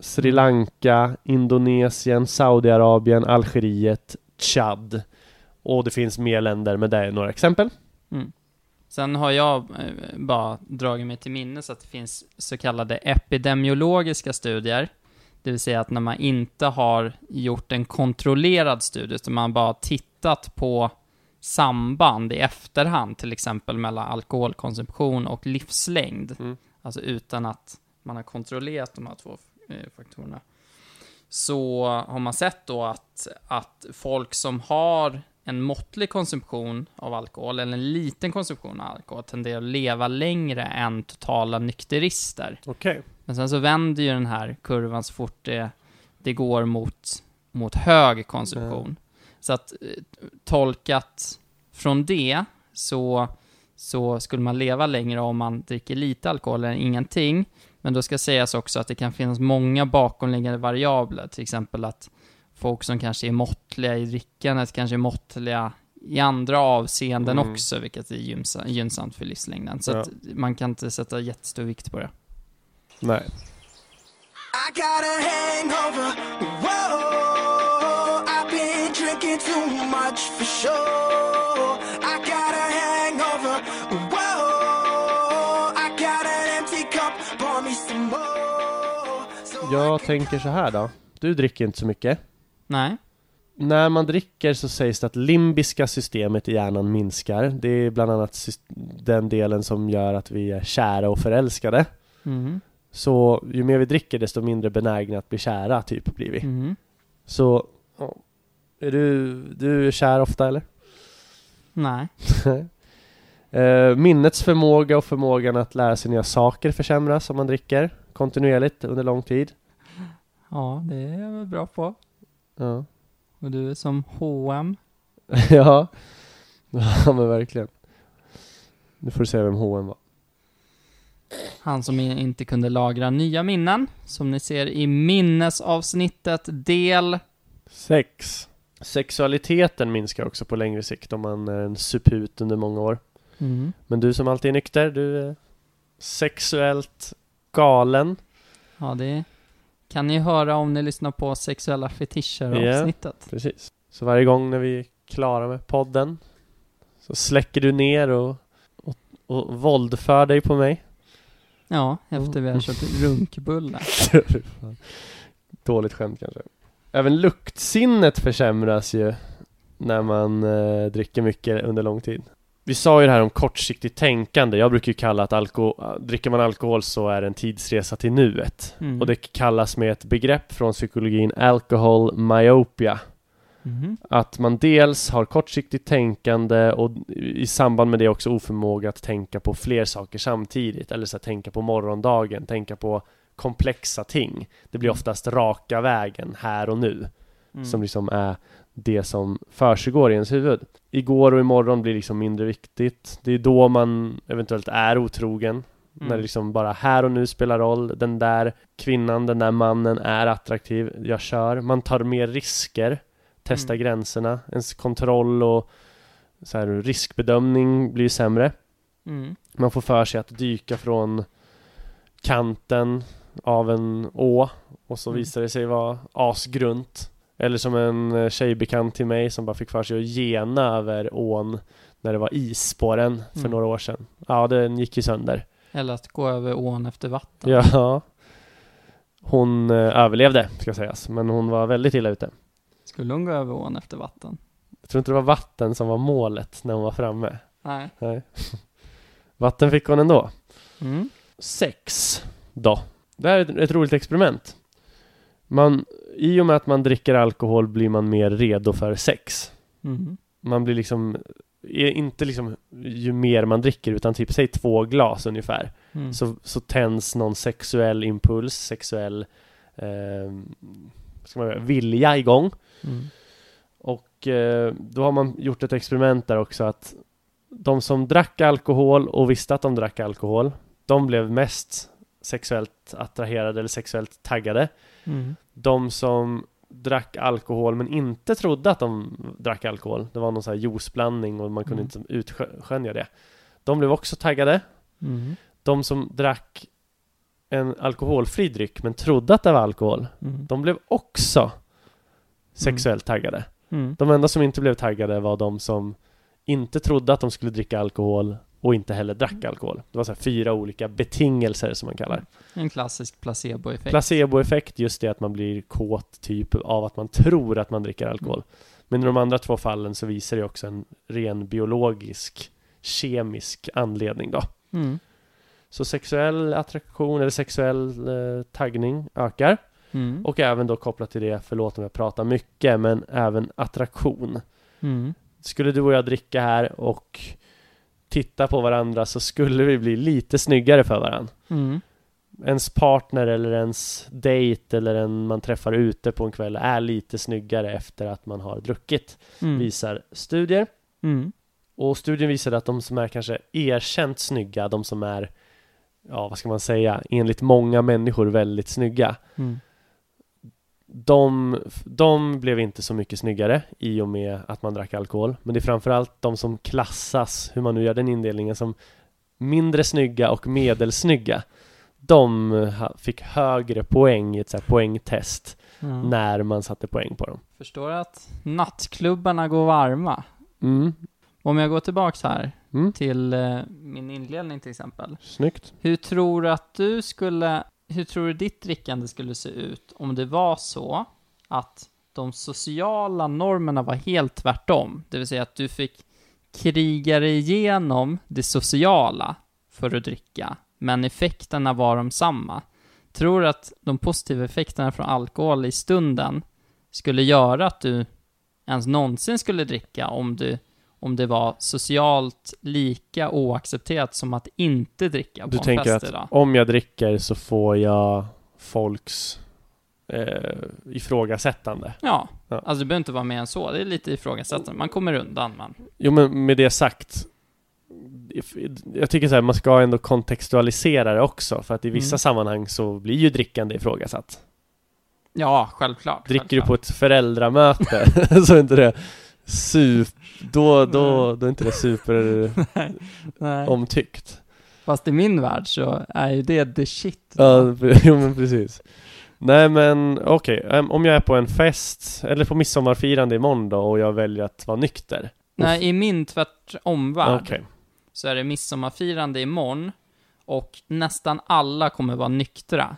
Sri Lanka, Indonesien, Saudiarabien, Algeriet, Chad. Och det finns mer länder, men det är några exempel. Mm. Sen har jag eh, bara dragit mig till minnes att det finns så kallade epidemiologiska studier. Det vill säga att när man inte har gjort en kontrollerad studie, utan man bara tittat på samband i efterhand, till exempel mellan alkoholkonsumtion och livslängd. Mm. Alltså utan att man har kontrollerat de här två faktorerna. Så har man sett då att, att folk som har en måttlig konsumtion av alkohol, eller en liten konsumtion av alkohol, tenderar att leva längre än totala nykterister. Okej. Men sen så vänder ju den här kurvan så fort det, det går mot, mot hög konsumtion. Så att eh, tolkat från det så, så skulle man leva längre om man dricker lite alkohol än ingenting. Men då ska sägas också att det kan finnas många bakomliggande variabler, till exempel att folk som kanske är måttliga i drickandet kanske är måttliga i andra avseenden Mm. också, vilket är gynnsamt för livslängden. Så Ja. att man kan inte sätta jättestor vikt på det. Nej. I Jag tänker så här då. Du dricker inte så mycket. Nej. När man dricker så sägs det att limbiska systemet i hjärnan minskar. Det är bland annat den delen som gör att vi är kära och förälskade. Mhm. Så ju mer vi dricker desto mindre benägna att bli kära, typ, blir vi. Mhm. Så. Är du, du är kär ofta eller? Nej. <laughs> Eh, minnets förmåga och förmågan att lära sig nya saker försämras om man dricker kontinuerligt under lång tid. Ja, det är jag väl bra på. Ja. Och du är som H&M. <laughs> ja. Ja men verkligen. Nu får du säga vem H&M var. Han som inte kunde lagra nya minnen, som ni ser i minnesavsnittet del... Sex. Sexualiteten minskar också på längre sikt om man är en suput under många år. Mm. Men du som alltid är nykter, du är sexuellt galen. Ja, det kan ni höra om ni lyssnar på sexuella fetischer Ja. avsnittet. Precis. Så varje gång när vi är klara med podden så släcker du ner och, och, och våldför dig på mig. Ja, efter vi har kört runkbullar. <laughs> Dåligt skämt kanske. Även luktsinnet försämras ju när man eh, dricker mycket under lång tid. Vi sa ju det här om kortsiktigt tänkande. Jag brukar ju kalla att alko- dricker man alkohol så är det en tidsresa till nuet. Mm. Och det kallas med ett begrepp från psykologin alcohol myopia. Mhm. Att man dels har kortsiktigt tänkande och i samband med det också oförmåga att tänka på fler saker samtidigt. Eller så att tänka på morgondagen, tänka på komplexa ting. Det blir oftast raka vägen här och nu Mm. som liksom är det som försiggår i ens huvud. Igår och imorgon blir liksom mindre viktigt. Det är då man eventuellt är otrogen. När det liksom bara här och nu spelar roll. Den där kvinnan, den där mannen är attraktiv. Jag kör. Man tar mer risker. Testar Mm. gränserna. Ens kontroll och så här, riskbedömning blir sämre. Mm. Man får för sig att dyka från kanten av en å och så Mm. visar det sig vara asgrunt. Eller som en eh, tjejbekant till mig som bara fick för sig att gena över ån när det var is på den för Mm. några år sedan. Ja, den gick ju sönder. Eller att gå över ån efter vatten. Ja. Hon eh, överlevde, ska sägas, men hon var väldigt illa ute. Skulle hon gå över ån efter vatten? Jag tror inte det var vatten som var målet när hon var framme. Nej. Nej. <laughs> Vatten fick hon ändå. Mm. Sex då. Det här är ett, ett roligt experiment. Man, I och med att man dricker alkohol blir man mer redo för sex. Mm. Man blir liksom, är inte liksom ju mer man dricker utan typ säg två glas ungefär. Mm. Så, så tänds någon sexuell impuls, sexuell eh, ska man säga, vilja igång. Mm. Och eh, då har man gjort ett experiment där också att de som drack alkohol och visste att de drack alkohol, de blev mest sexuellt attraherade eller sexuellt taggade. Mm. De som drack alkohol men inte trodde att de drack alkohol, det var någon sån här juiceblandning och man kunde Mm. inte utskönja det. De blev också taggade. Mm. De som drack en alkoholfri dryck men trodde att det var alkohol, Mm. de blev också sexuellt taggade. Mm. De enda som inte blev taggade var de som inte trodde att de skulle dricka alkohol och inte heller drack alkohol. Det var så här fyra olika betingelser som man kallar. En klassisk placeboeffekt. Placeboeffekt, just det att man blir kåt typ av att man tror att man dricker alkohol. Men i de andra två fallen så visar det också en ren biologisk, kemisk anledning då. Mm. Så sexuell attraktion eller sexuell eh, taggning ökar. Mm. Och även då kopplat till det, förlåt om jag pratar mycket, men även attraktion. Mm. Skulle du och jag dricka här och titta på varandra så skulle vi bli lite snyggare för varandra. Mm. Ens partner eller ens date eller en man träffar ute på en kväll är lite snyggare efter att man har druckit, Mm. visar studier. Mm. Och studien visade att de som är kanske erkänt snygga, de som är, ja vad ska man säga, enligt många människor väldigt snygga, Mm. De, de blev inte så mycket snyggare i och med att man drack alkohol. Men det är framförallt de som klassas, hur man nu gör den indelningen, som mindre snygga och medelsnygga. De fick högre poäng i ett så här poängtest Mm. när man satte poäng på dem. Förstår att nattklubbarna går varma. Mm. Om jag går tillbaks här Mm. till eh, min inledning till exempel. Snyggt. Hur tror du att du skulle, hur tror du ditt drickande skulle se ut om det var så att de sociala normerna var helt tvärtom? Det vill säga att du fick kriga dig igenom det sociala för att dricka, men effekterna var de samma. Tror du att de positiva effekterna från alkohol i stunden skulle göra att du ens någonsin skulle dricka om du om det var socialt lika oaccepterat som att inte dricka på Du en tänker fest att idag. om jag dricker så får jag folks eh, ifrågasättande. Ja, Ja. alltså det behöver inte vara mer än så. Det är lite ifrågasättande. Man kommer undan, man. Jo men med det sagt Jag tycker så här, man ska ändå kontextualisera det också för att i vissa Mm. sammanhang så blir ju drickande ifrågasatt. Ja, självklart. Dricker du självklart. på ett föräldramöte <laughs> så är inte det super, då, då, då är inte det super <laughs> Nej. omtyckt. Fast i min värld så är ju det the shit. Ja, <laughs> jo men precis. Nej men okej, em, om jag är på en fest eller på midsommarfirande imorgon då och jag väljer att vara nykter. Nej, i min tvärtomvärld Okej. så är det midsommarfirande imorgon och nästan alla kommer vara nyktra.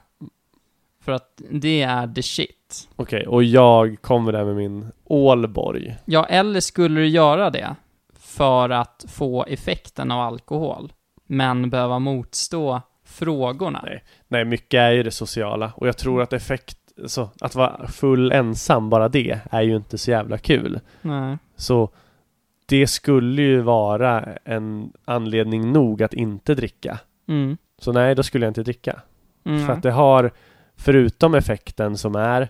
För att det är the shit. Okej, och jag kommer där med min Ålborg. Ja, eller skulle du göra det för att få effekten av alkohol, men behöva motstå frågorna? Nej. Nej, mycket är ju det sociala och jag tror att effekt, så att vara full ensam, bara det, är ju inte så jävla kul. Nej. Så det skulle ju vara en anledning nog att inte dricka. Mm. Så nej, då skulle jag inte dricka. Mm. För att det har, förutom effekten som är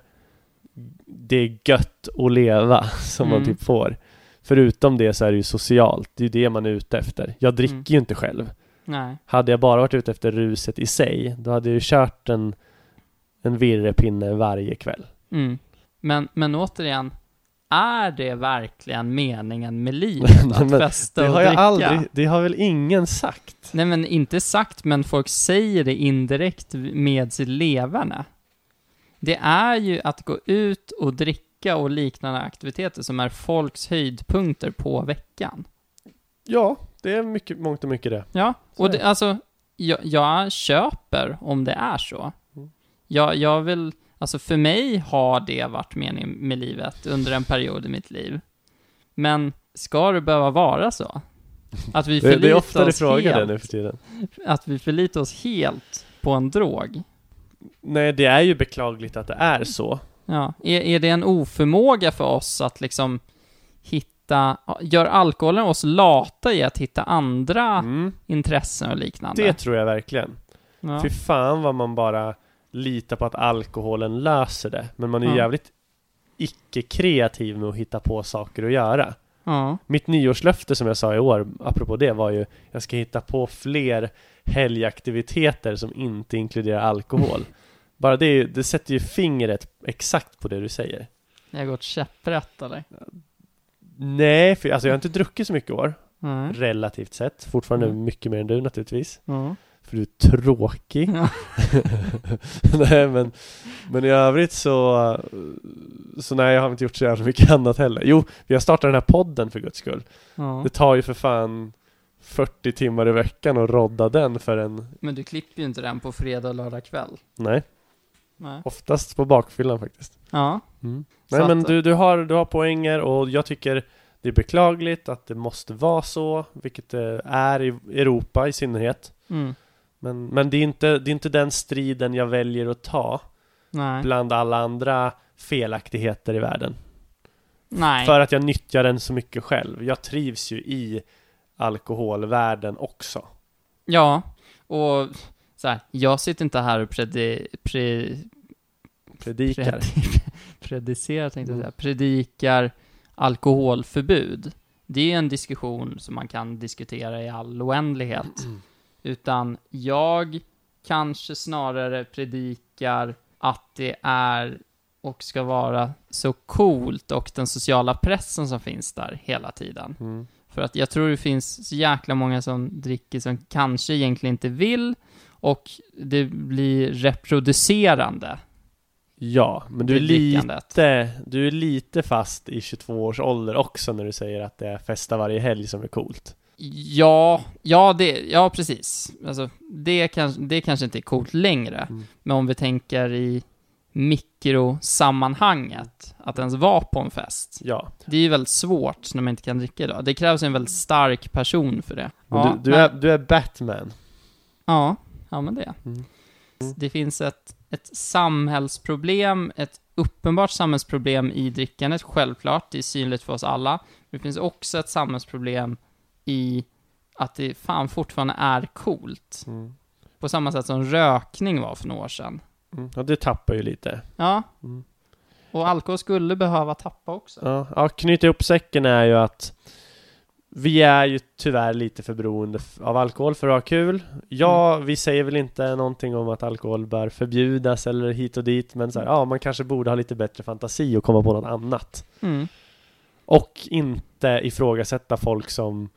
det är gött att leva <laughs> som man Mm. typ får. Förutom det så är det ju socialt, det är ju det man är ute efter. Jag dricker Mm. ju inte själv. Nej. Hade jag bara varit ute efter ruset i sig, då hade jag ju kört en, en virrepinne varje kväll. Mm. Men, men återigen, är det verkligen meningen med <laughs> livet? Att Men festa det och har dricka? jag aldrig, det har väl ingen sagt? Nej men inte sagt, men folk säger det indirekt med sitt levande. Det är ju att gå ut och dricka och liknande aktiviteter som är folks höjdpunkter på veckan. Ja, det är mycket, mångt och mycket det. Ja, och det, det. alltså, jag, jag köper om det är så. Mm. Jag, jag vill, alltså för mig har det varit meningen med livet under en period i mitt liv. Men ska det behöva vara så? Att vi Det, det är förlitar ofta oss frågar helt, nu för tiden. att vi förlitar oss helt på en drog. Nej, det är ju beklagligt att det är så. Ja, är, är det en oförmåga för oss att liksom hitta, gör alkoholen oss lata i att hitta andra Mm. intressen och liknande? Det tror jag verkligen. ja. Fy fan vad man bara litar på att alkoholen löser det. Men man är ju Ja. jävligt icke-kreativ med att hitta på saker att göra. ja. Mitt nyårslöfte som jag sa i år, apropå det, var ju jag ska hitta på fler helgaktiviteter som inte inkluderar alkohol. <laughs> Bara det, det sätter ju fingret exakt på det du säger. Jag har gått käpprätt eller? Nej, för alltså jag har inte druckit så mycket år, Nej. relativt sett. Fortfarande Mm. mycket mer än du naturligtvis. Ja. För du är tråkig. Ja. <laughs> nej men, men i övrigt så, så nej jag har inte gjort så jävla mycket annat heller. Jo, vi har startat den här podden för guds skull. Ja. Det tar ju för fan 40 timmar i veckan att rodda den för en, Men du klipper ju inte den på fredag och lördag kväll. nej, Nej. oftast på bakfyllan faktiskt. Ja. Nej Så men att- du, du, har, du har poänger och jag tycker det är beklagligt att det måste vara så, vilket det är i Europa i synnerhet. Mm. Men, men det, är inte, det är inte den striden jag väljer att ta Nej. bland alla andra felaktigheter i världen. Nej. För att jag nyttjar den så mycket själv. Jag trivs ju i alkoholvärlden också. Ja. Och så här, jag sitter inte här och predi, pre, Predikar. predi, <laughs> predicerar tänkte jag säga, predikar alkoholförbud. Det är en diskussion som man kan diskutera i all oändlighet. Utan jag kanske snarare predikar att det är och ska vara så coolt och den sociala pressen som finns där hela tiden. Mm. För att jag tror det finns så jäkla många som dricker som kanske egentligen inte vill och det blir reproducerande. Ja, men du är lite, du är lite fast i 22 års ålder också när du säger att det är festa varje helg som är coolt. Ja, ja, det, ja precis. Alltså, det, kanske, det kanske inte är coolt längre. Mm. Men om vi tänker i mikrosammanhanget, att ens vara på en fest. Ja, Det är ju väldigt svårt när man inte kan dricka idag. Det krävs en väldigt stark person för det. ja, du, du, är, du är Batman. Ja, ja men det. Mm. Det finns ett, ett samhällsproblem, ett uppenbart samhällsproblem i drickandet, självklart. Det är synligt för oss alla. Det finns också ett samhällsproblem i att det fan fortfarande är coolt. Mm. På samma sätt som rökning var för några år sedan. Mm. Ja, det tappar ju lite. Ja. Mm. Och alkohol skulle behöva tappa också. Ja, ja, knyta ihop säcken är ju att vi är ju tyvärr lite för beroende av alkohol för att ha kul. Ja, vi säger väl inte någonting om att alkohol bör förbjudas eller hit och dit, men så här, ja, man kanske borde ha lite bättre fantasi och komma på något annat. Mm. Och inte ifrågasätta folk som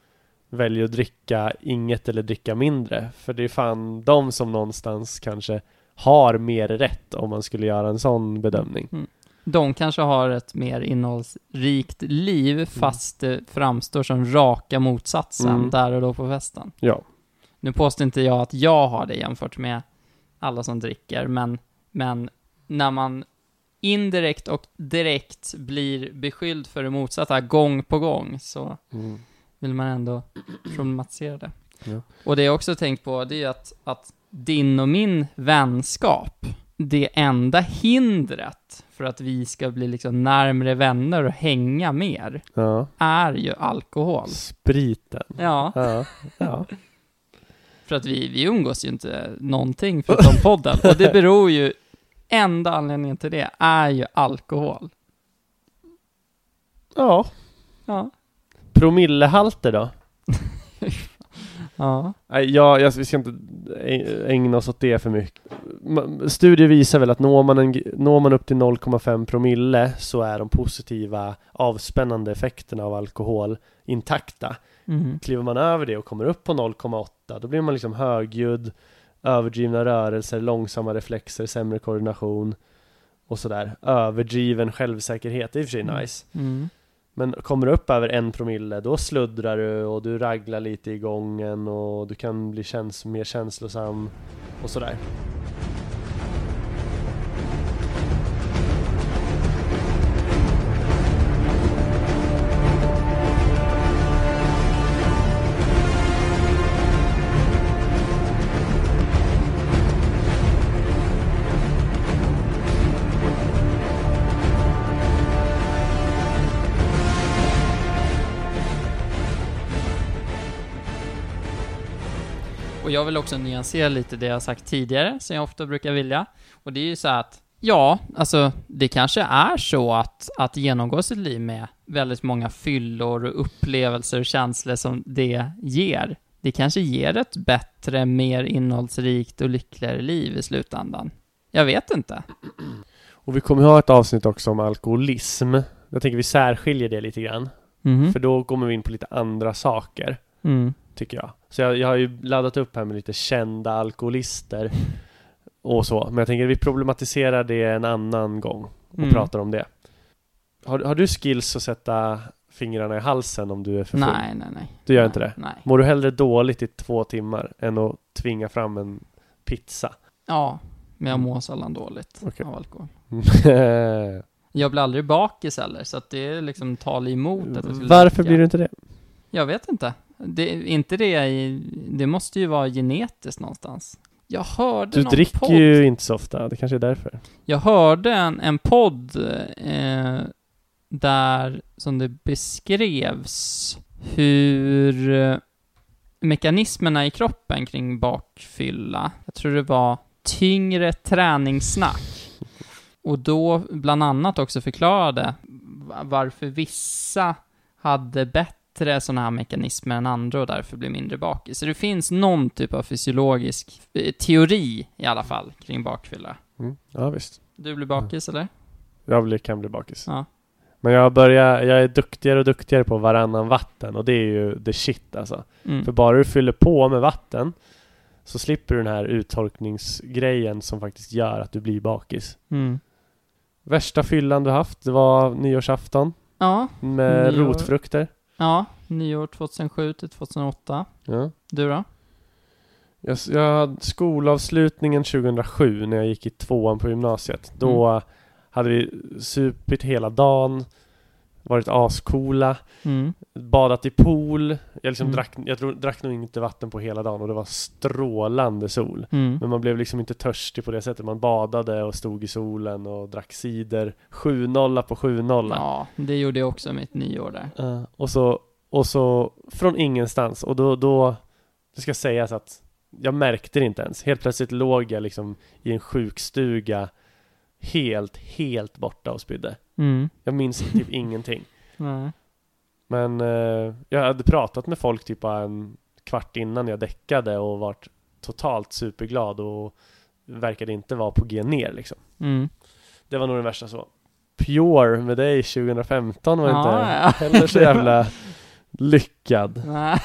väljer att dricka inget eller dricka mindre. För det är fan de som någonstans kanske har mer rätt om man skulle göra en sån bedömning. De kanske har ett mer innehållsrikt liv, fast det framstår som raka motsatsen Mm. där och då på festen. Ja. Nu påstår inte jag att jag har det jämfört med alla som dricker, men, men när man indirekt och direkt blir beskylld för det motsatta gång på gång så Mm. Vill man ändå problematisera det. Ja. Och det jag också tänkt på, det är att, att din och min vänskap, det enda hindret för att vi ska bli liksom närmre vänner och hänga mer, Ja. är ju alkohol. Spriten. Ja, Ja. ja. för att vi, vi umgås ju inte någonting förutom podden. Och det beror ju, enda anledningen till det är ju alkohol. Ja. Ja. Promillehalter då? <laughs> Ja. Nej, ja, jag, vi ska inte ägna oss åt det för mycket. Studier visar väl att når man, en, når man upp till 0,5 promille så är de positiva avspännande effekterna av alkohol intakta. Mm. Kliver man över det och kommer upp på 0,8 då blir man liksom högljudd, överdrivna rörelser, långsamma reflexer, sämre koordination och sådär. Överdriven självsäkerhet, det är i och för sig Mm. nice. Mm. Men kommer du upp över en promille, då sluddrar du och du raglar lite i gången och du kan bli käns mer känslosam och sådär. Jag vill också nyansera lite det jag sagt tidigare, som jag ofta brukar vilja. Och det är ju så att, ja, alltså det kanske är så att, att genomgå sitt liv med väldigt många fyllor och upplevelser och känslor som det ger. Det kanske ger ett bättre, mer innehållsrikt och lyckligare liv i slutändan. Jag vet inte. Och vi kommer ha ett avsnitt också om alkoholism. Jag tänker vi särskiljer det lite grann. Mhm. För då kommer vi in på lite andra saker, Mm. Tycker jag. Så jag, jag har ju laddat upp här med lite kända alkoholister och så. Men jag tänker vi problematiserar det en annan gång och Mm. pratar om det. Har, har du skills att sätta fingrarna i halsen om du är för full? Nej, nej, nej. Du gör nej, inte det? Nej. Mår du hellre dåligt i två timmar än att tvinga fram en pizza? Ja, men jag mår sällan dåligt Okej. av alkohol. <laughs> Jag blir aldrig bakis heller, så att det är liksom tal emot att jag Varför dricka. blir du inte det? Jag vet inte. Det, inte det i, det måste ju vara genetiskt någonstans. Jag hörde Du någon dricker podd. ju inte så ofta, det kanske är därför. Jag hörde en, en podd eh, där som det beskrevs hur eh, mekanismerna i kroppen kring bakfylla, jag tror det var tyngre träningssnack. Och då bland annat också förklarade va- varför vissa hade bättre sådana här mekanismer än andra och därför blev mindre bakis. Så det finns någon typ av fysiologisk eh, teori i alla fall kring bakfylla. Mm. Ja visst. Du blir bakis eller? Jag blir, kan bli bakis. Ja. Men jag börjar, jag är duktigare och duktigare på varannan vatten och det är ju the shit alltså. Mm. För bara du fyller på med vatten så slipper du den här uttorkningsgrejen som faktiskt gör att du blir bakis. Mm. Värsta fyllan du haft, det var nyårsafton Ja, med Nyår. rotfrukter. Ja, nyår 2007 till 2008. Ja. Du då? Jag, jag hade skolavslutningen 2007 när jag gick i tvåan på gymnasiet. Då hade vi supit hela dagen, varit ascoola, Mm. badat i pool. Jag, liksom Mm. drack, jag tror, drack nog inte vatten på hela dagen och det var strålande sol. Mm. Men man blev liksom inte törstig på det sättet. Man badade och stod i solen och drack cider. 7-0 på 7-0. Ja, det gjorde jag också mitt nyår där. Eh, och, så, och så från ingenstans. Och då, då, det ska sägas att jag märkte det inte ens. Helt plötsligt låg jag liksom i en sjukstuga helt, helt borta och spydde. Mm. Jag minns typ ingenting. <laughs> Nej. Men eh, jag hade pratat med folk typ bara en kvart innan jag däckade och varit totalt superglad och verkade inte vara på G ner liksom. Mm. Det var nog den värsta så. Pure med dig 2015 var Ja, inte ja. heller så jävla <laughs> lyckad. <laughs>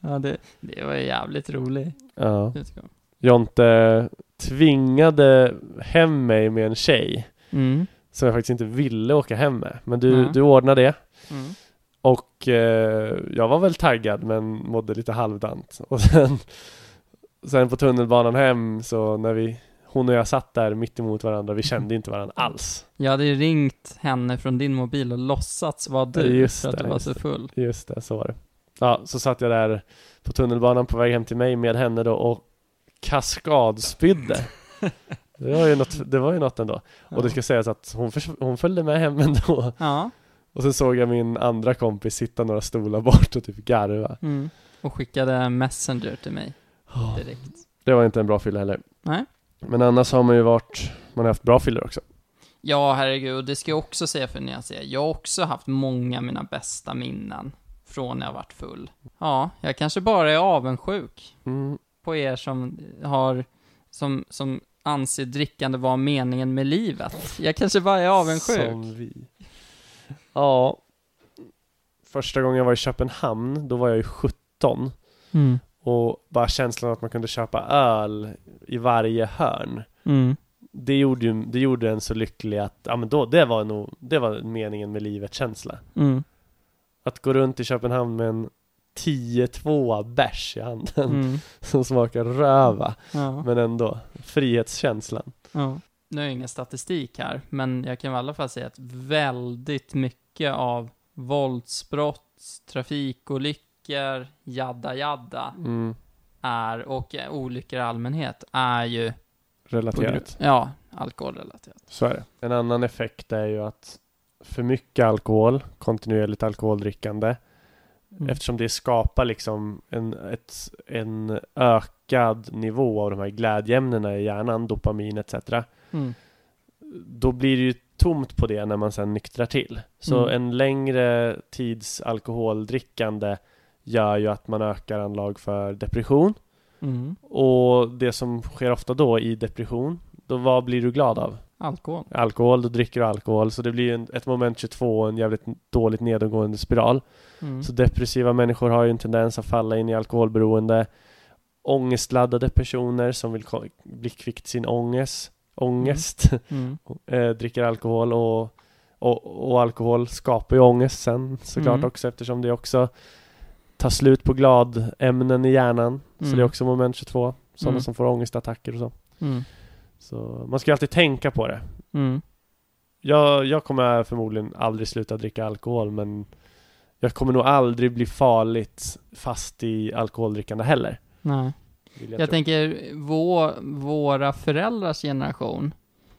Ja, det, det var jävligt roligt. Ja. Jonte tvingade hem mig med en tjej Mm. som jag faktiskt inte ville åka hem med. Men du, Nej. du ordnade det. Mm. Och eh, jag var väl taggad men mådde lite halvdant. <laughs> Och sen, sen på tunnelbanan hem så när vi, hon och jag satt där mitt emot varandra, vi kände inte varandra alls. Jag hade ju ringt henne från din mobil och låtsats vara du Just för att det, du var så full. Just det, så var det. Ja, så satt jag där på tunnelbanan på väg hem till mig med henne då och kaskadspydde. <laughs> Det var ju något, det var ju något ändå. Och det ska sägas att hon, hon följde med hem ändå. Ja. Och sen såg jag min andra kompis sitta några stolar bort och typ garva. Mm. Och skickade messenger till mig direkt. Det var inte en bra fylla heller. Nej. Men annars har man ju varit, man har haft bra fyllor också. Ja, herregud, och det ska jag också säga för när jag säger, jag har också haft många av mina bästa minnen från när jag varit full. Ja, jag kanske bara är avundsjuk Mm. På er som har, som, som anser drickande vara meningen med livet. Jag kanske bara är avundsjuk. Som vi. Ja. Första gången jag var i Köpenhamn, då var jag ju 17. Mm. Och bara känslan att man kunde köpa öl i varje hörn. Mm. Det gjorde, ju, det gjorde en så lycklig att, ja men då, det var nog, det var meningen med livet känsla. Mm. Att gå runt i Köpenhamn med en 10-2 bärs i handen Mm. <laughs> som smakar röva. Ja. Men ändå, frihetskänslan. Ja. Nu har jag ingen statistik här, men jag kan i alla fall säga att väldigt mycket av våldsbrott, trafikolyckor, jadda jadda, Mm. är, och olyckor i allmänhet, är ju Relaterat. Ja, alkoholrelaterat. Så är det. En annan effekt är ju att för mycket alkohol, kontinuerligt alkoholdrickande, Mm. eftersom det skapar liksom en, ett, en ökad nivå av de här glädjeämnena i hjärnan, dopamin etc. Mm. Då blir det ju tomt på det när man sen nyktrar till. Så Mm. en längre tids alkoholdrickande gör ju att man ökar anlag för depression. Mm. Och det som sker ofta då i depression, då vad blir du glad av? Alkohol. alkohol, då dricker du alkohol. Så det blir en, ett moment 22 och en jävligt dåligt nedåtgående spiral. Mm. Så depressiva människor har ju en tendens att falla in i alkoholberoende. Ångestladdade personer som vill bli kvickt sin ångest, ångest Mm. <laughs> eh, dricker alkohol och, och, och alkohol skapar ju ångest sen såklart Mm. också eftersom det också tar slut på gladämnen i hjärnan. Så Mm. det är också moment 22. Sådana Mm. som får ångestattacker och så. Så man ska ju alltid tänka på det. Mm. Jag, jag kommer förmodligen aldrig sluta dricka alkohol men jag kommer nog aldrig bli farligt fast i alkoholdrickande heller. Nej. Jag, jag, tänker, vå, våra föräldrars generation,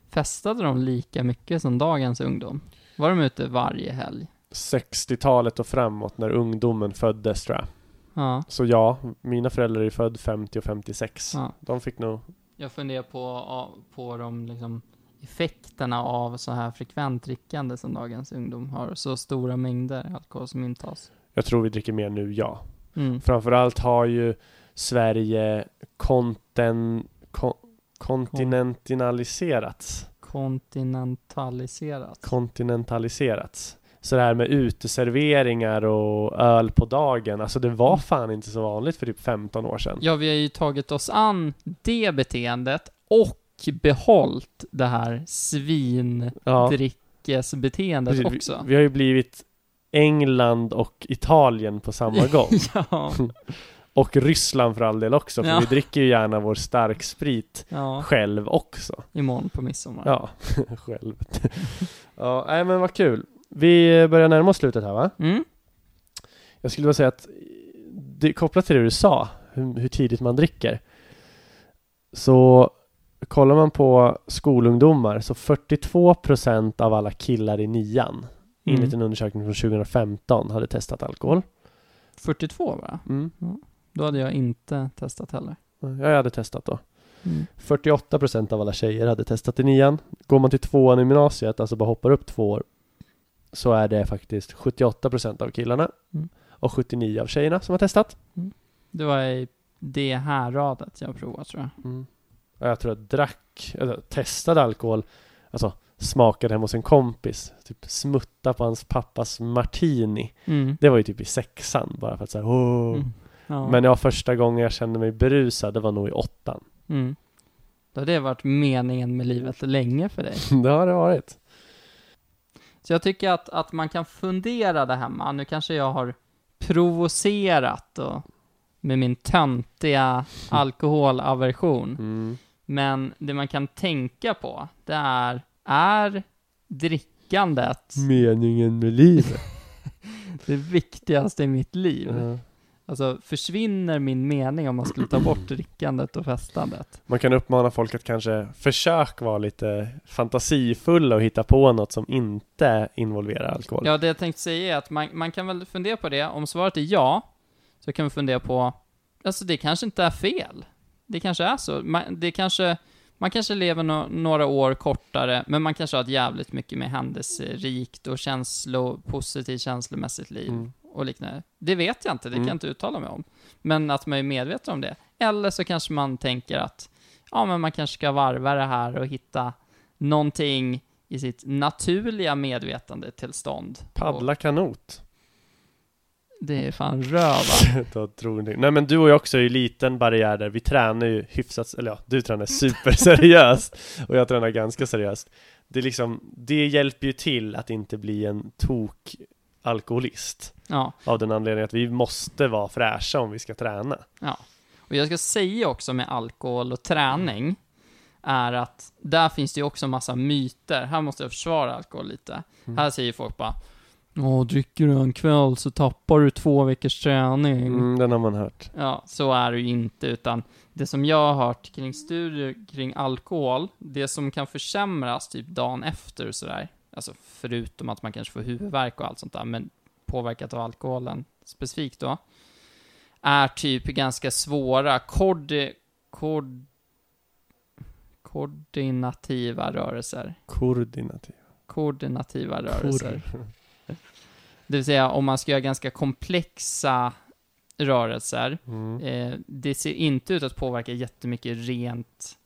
festade de lika mycket som dagens ungdom? Var de ute varje helg? 60-talet och framåt när ungdomen föddes tror jag. Ja. Så ja, mina föräldrar är född 50 och 56. ja. De fick nog, Jag funderar på, på de liksom effekterna av så här frekvent drickande som dagens ungdom har. Så stora mängder alkohol som intas. jag tror vi dricker mer nu, ja. Mm. Framförallt har ju Sverige konten, kon, kontinentaliserats. Kontinentaliserat. kontinentaliserats. Så det här med uteserveringar och öl på dagen, alltså det var fan inte så vanligt för typ 15 år sedan. Ja, vi har ju tagit oss an det beteendet och behållit det här Ja, svindrickesbeteendet precis. också. Vi, vi har ju blivit England och Italien på samma <laughs> gång. ja, <laughs> Och Ryssland för all del också, för Ja. vi dricker ju gärna vår starksprit ja, själv också. imorgon på midsommar. Ja, <laughs> själv. ja, nej men vad kul. Vi börjar närma oss slutet här va? Mm? Jag skulle bara säga att det, kopplat till det du sa, hur, hur tidigt man dricker. Så kollar man på skolungdomar så 42% av alla killar i nian enligt Mm. en undersökning från 2015 hade testat alkohol. 42 va? Mm. Ja. Då hade jag inte testat heller. Jag hade testat då. Mm. 48% av alla tjejer hade testat i nian. Går man till tvåan i gymnasiet, alltså bara hoppar upp två år, så är det faktiskt 78% av killarna Mm. och 79 av tjejerna som har testat. Det var i det här radet jag provade tror jag. Mm. Jag tror att drack, eller testade alkohol, alltså smakade hemma hos en kompis, typ smutta på hans pappas martini. Mm. Det var ju typ i sexan, bara för att säga. Mm. Ja. Men ja, första gången jag kände mig berusad, det var nog i åttan. Mm. Då har det varit meningen med livet länge för dig. <laughs> det har det varit. Så jag tycker att, att man kan fundera där hemma. Nu kanske jag har provocerat och, med min töntiga <laughs> alkoholaversion. Mm. Men det man kan tänka på, det är, är drickandet Meningen med livet. <laughs> det viktigaste i mitt liv? Ja. Alltså, försvinner min mening om man skulle ta bort drickandet och festandet? Man kan uppmana folk att kanske försöka vara lite fantasifulla och hitta på något som inte involverar alkohol. Ja, det jag tänkte säga är att man, man kan väl fundera på det. Om svaret är ja, så kan vi fundera på, alltså det kanske inte är fel. Det kanske är så. Man, det kanske, man kanske lever no, några år kortare, men man kanske har ett jävligt mycket mer händelserikt och känslo, positivt känslomässigt liv Mm. Och liknande. Det vet jag inte, det kan Mm. jag inte uttala mig om. Men att man är medveten om det. Eller så kanske man tänker att, ja men man kanske ska varva det här och hitta någonting i sitt naturliga medvetandetillstånd. Paddla kanot. Det är fan <laughs> röva. Tror ni. Nej men du och jag också är ju liten barriär där. Vi tränar ju hyfsat, eller ja, du tränar superseriöst <laughs> och jag tränar ganska seriöst. Det är liksom, det hjälper ju till att inte bli en tok alkoholist. Ja, Av den anledningen att vi måste vara fräscha om vi ska träna. ja. Och jag ska säga också med alkohol och träning, är att där finns det ju också massa myter. Här måste jag försvara alkohol lite. Här säger folk bara Åh, dricker du en kväll så tappar du två veckors träning. Mm, den har man hört. Ja, så är det ju inte, utan det som jag har hört kring studier kring alkohol, det som kan försämras typ dagen efter och sådär, alltså förutom att man kanske får huvudvärk och allt sånt där, men påverkat av alkoholen specifikt då, är typ ganska svåra koordi, koord, koordinativa rörelser. Koordinativ. Koordinativa rörelser. <laughs> Det vill säga om man ska göra ganska komplexa rörelser, Mm. Eh, det ser inte ut att påverka jättemycket rent,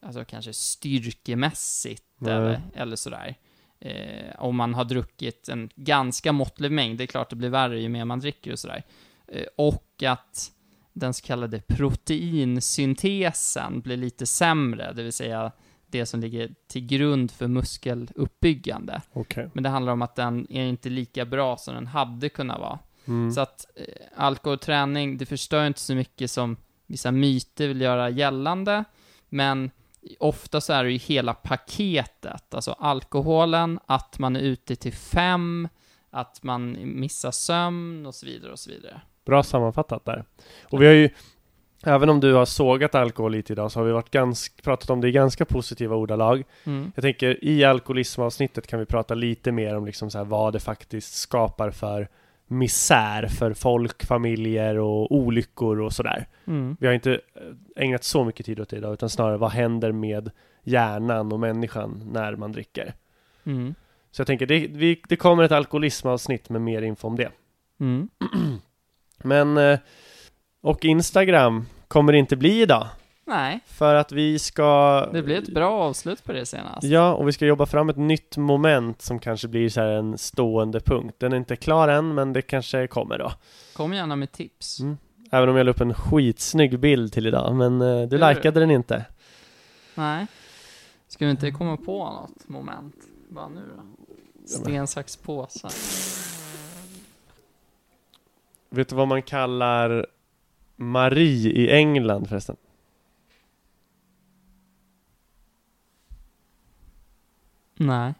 alltså kanske styrkemässigt eller, eller sådär. Eh, om man har druckit en ganska måttlig mängd, det är klart det blir värre ju mer man dricker och sådär. Eh, och att den så kallade proteinsyntesen blir lite sämre, det vill säga det som ligger till grund för muskeluppbyggande. Okej. Men det handlar om att den är inte lika bra som den hade kunnat vara. Mm. Så att eh, alkoholträning, det förstör inte så mycket som vissa myter vill göra gällande, men ofta så är det ju hela paketet, alltså alkoholen, att man är ute till fem, att man missar sömn och så vidare och så vidare. Bra sammanfattat där. Och vi har ju, även om du har sågat alkohol lite idag, så har vi varit ganska, pratat om det i ganska positiva ordalag. Mm. Jag tänker i alkoholismavsnittet kan vi prata lite mer om liksom så här vad det faktiskt skapar för misär för folk, familjer och olyckor och sådär. Mm. Vi har inte eh, ägnat så mycket tid åt det idag, utan snarare vad händer med hjärnan och människan när man dricker. Mm. Så jag tänker, det, vi, det kommer ett alkoholismavsnitt med mer info om det. Mm. <clears throat> Men, eh, och Instagram kommer det inte bli idag. Nej, För att vi ska... det blir ett bra avslut på det senast. Ja, och vi ska jobba fram ett nytt moment som kanske blir så här en stående punkt. Den är inte klar än, men det kanske kommer då. Kom gärna med tips. Mm. Även om jag la upp en skitsnygg bild till idag, men eh, du Gjorde likade den inte. Nej. Ska vi inte komma på något moment? Bara nu då? Sten, sax, påse. Vet du vad man kallar Marie i England förresten? Nej.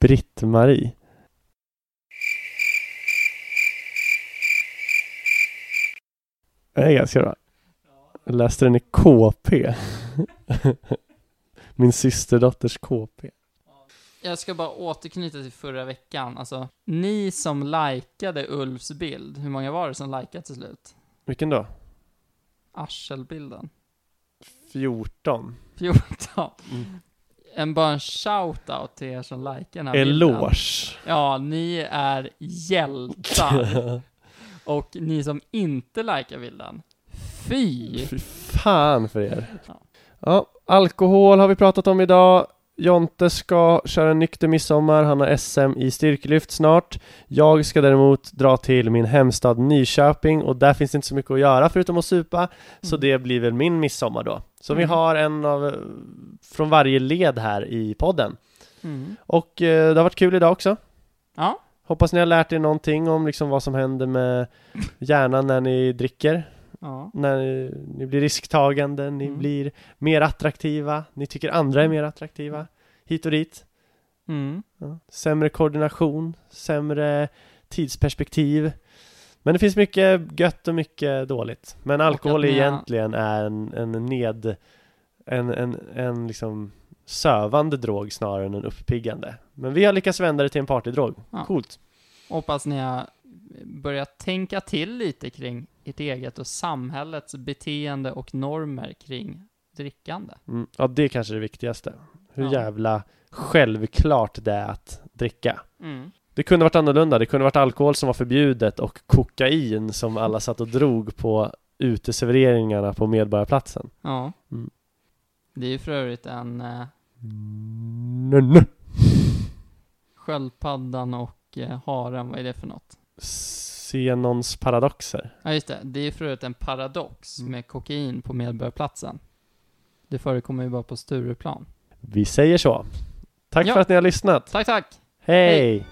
Britt-Marie. Det är ganska bra. Jag läste den i KP. <laughs> Min systerdotters KP. Jag ska bara återknyta till förra veckan. Alltså, ni som likade Ulfs bild, hur många var det som likade till slut? Vilken då? Arselbilden. 14. 14. Mm. En bara en shout-out till er som likar den här bilden. Eloge. Ja, ni är hjältar. <laughs> Och ni som inte likar bilden, fy! Fy fan för er. Ja. Ja, alkohol har vi pratat om idag. Jonte ska köra en nykter midsommar, han har SM i styrkelyft snart. Jag ska däremot dra till min hemstad Nyköping och där finns det inte så mycket att göra förutom att supa. Så Mm. det blir väl min midsommar då. Så vi Mm. har en av, från varje led här i podden. Mm. Och eh, det har varit kul idag också. Ja, Hoppas ni har lärt er någonting om liksom vad som händer med hjärnan när ni dricker. Ja. När ni, ni blir risktagande, ni Mm. blir mer attraktiva, ni tycker andra är mer attraktiva. Hit och dit. Mm. Ja. Sämre koordination, sämre tidsperspektiv. Men det finns mycket gött och mycket dåligt. Men alkohol egentligen är en, en ned... En, en, en liksom sövande drog snarare än en uppiggande. Men vi har lyckats vända det till en partydrog. Ja. Coolt. Hoppas ni har börjat tänka till lite kring ert eget och samhällets beteende och normer kring drickande. Mm. Ja, det är kanske det viktigaste. Hur Ja. jävla självklart det är att dricka. Mm. Det kunde varit annorlunda. Det kunde varit alkohol som var förbjudet och kokain som alla satt och drog på uteserveringarna på Medborgarplatsen. Ja. Mm. Det är ju för övrigt en eh, sköldpaddan och eh, haren, vad är det för något? Zenons paradoxer. Ja just det, det är för övrigt en paradox Mm. med kokain på Medborgarplatsen. Det förekommer ju bara på Stureplan. Vi säger så. Tack Ja. för att ni har lyssnat. Tack, tack! Hej! There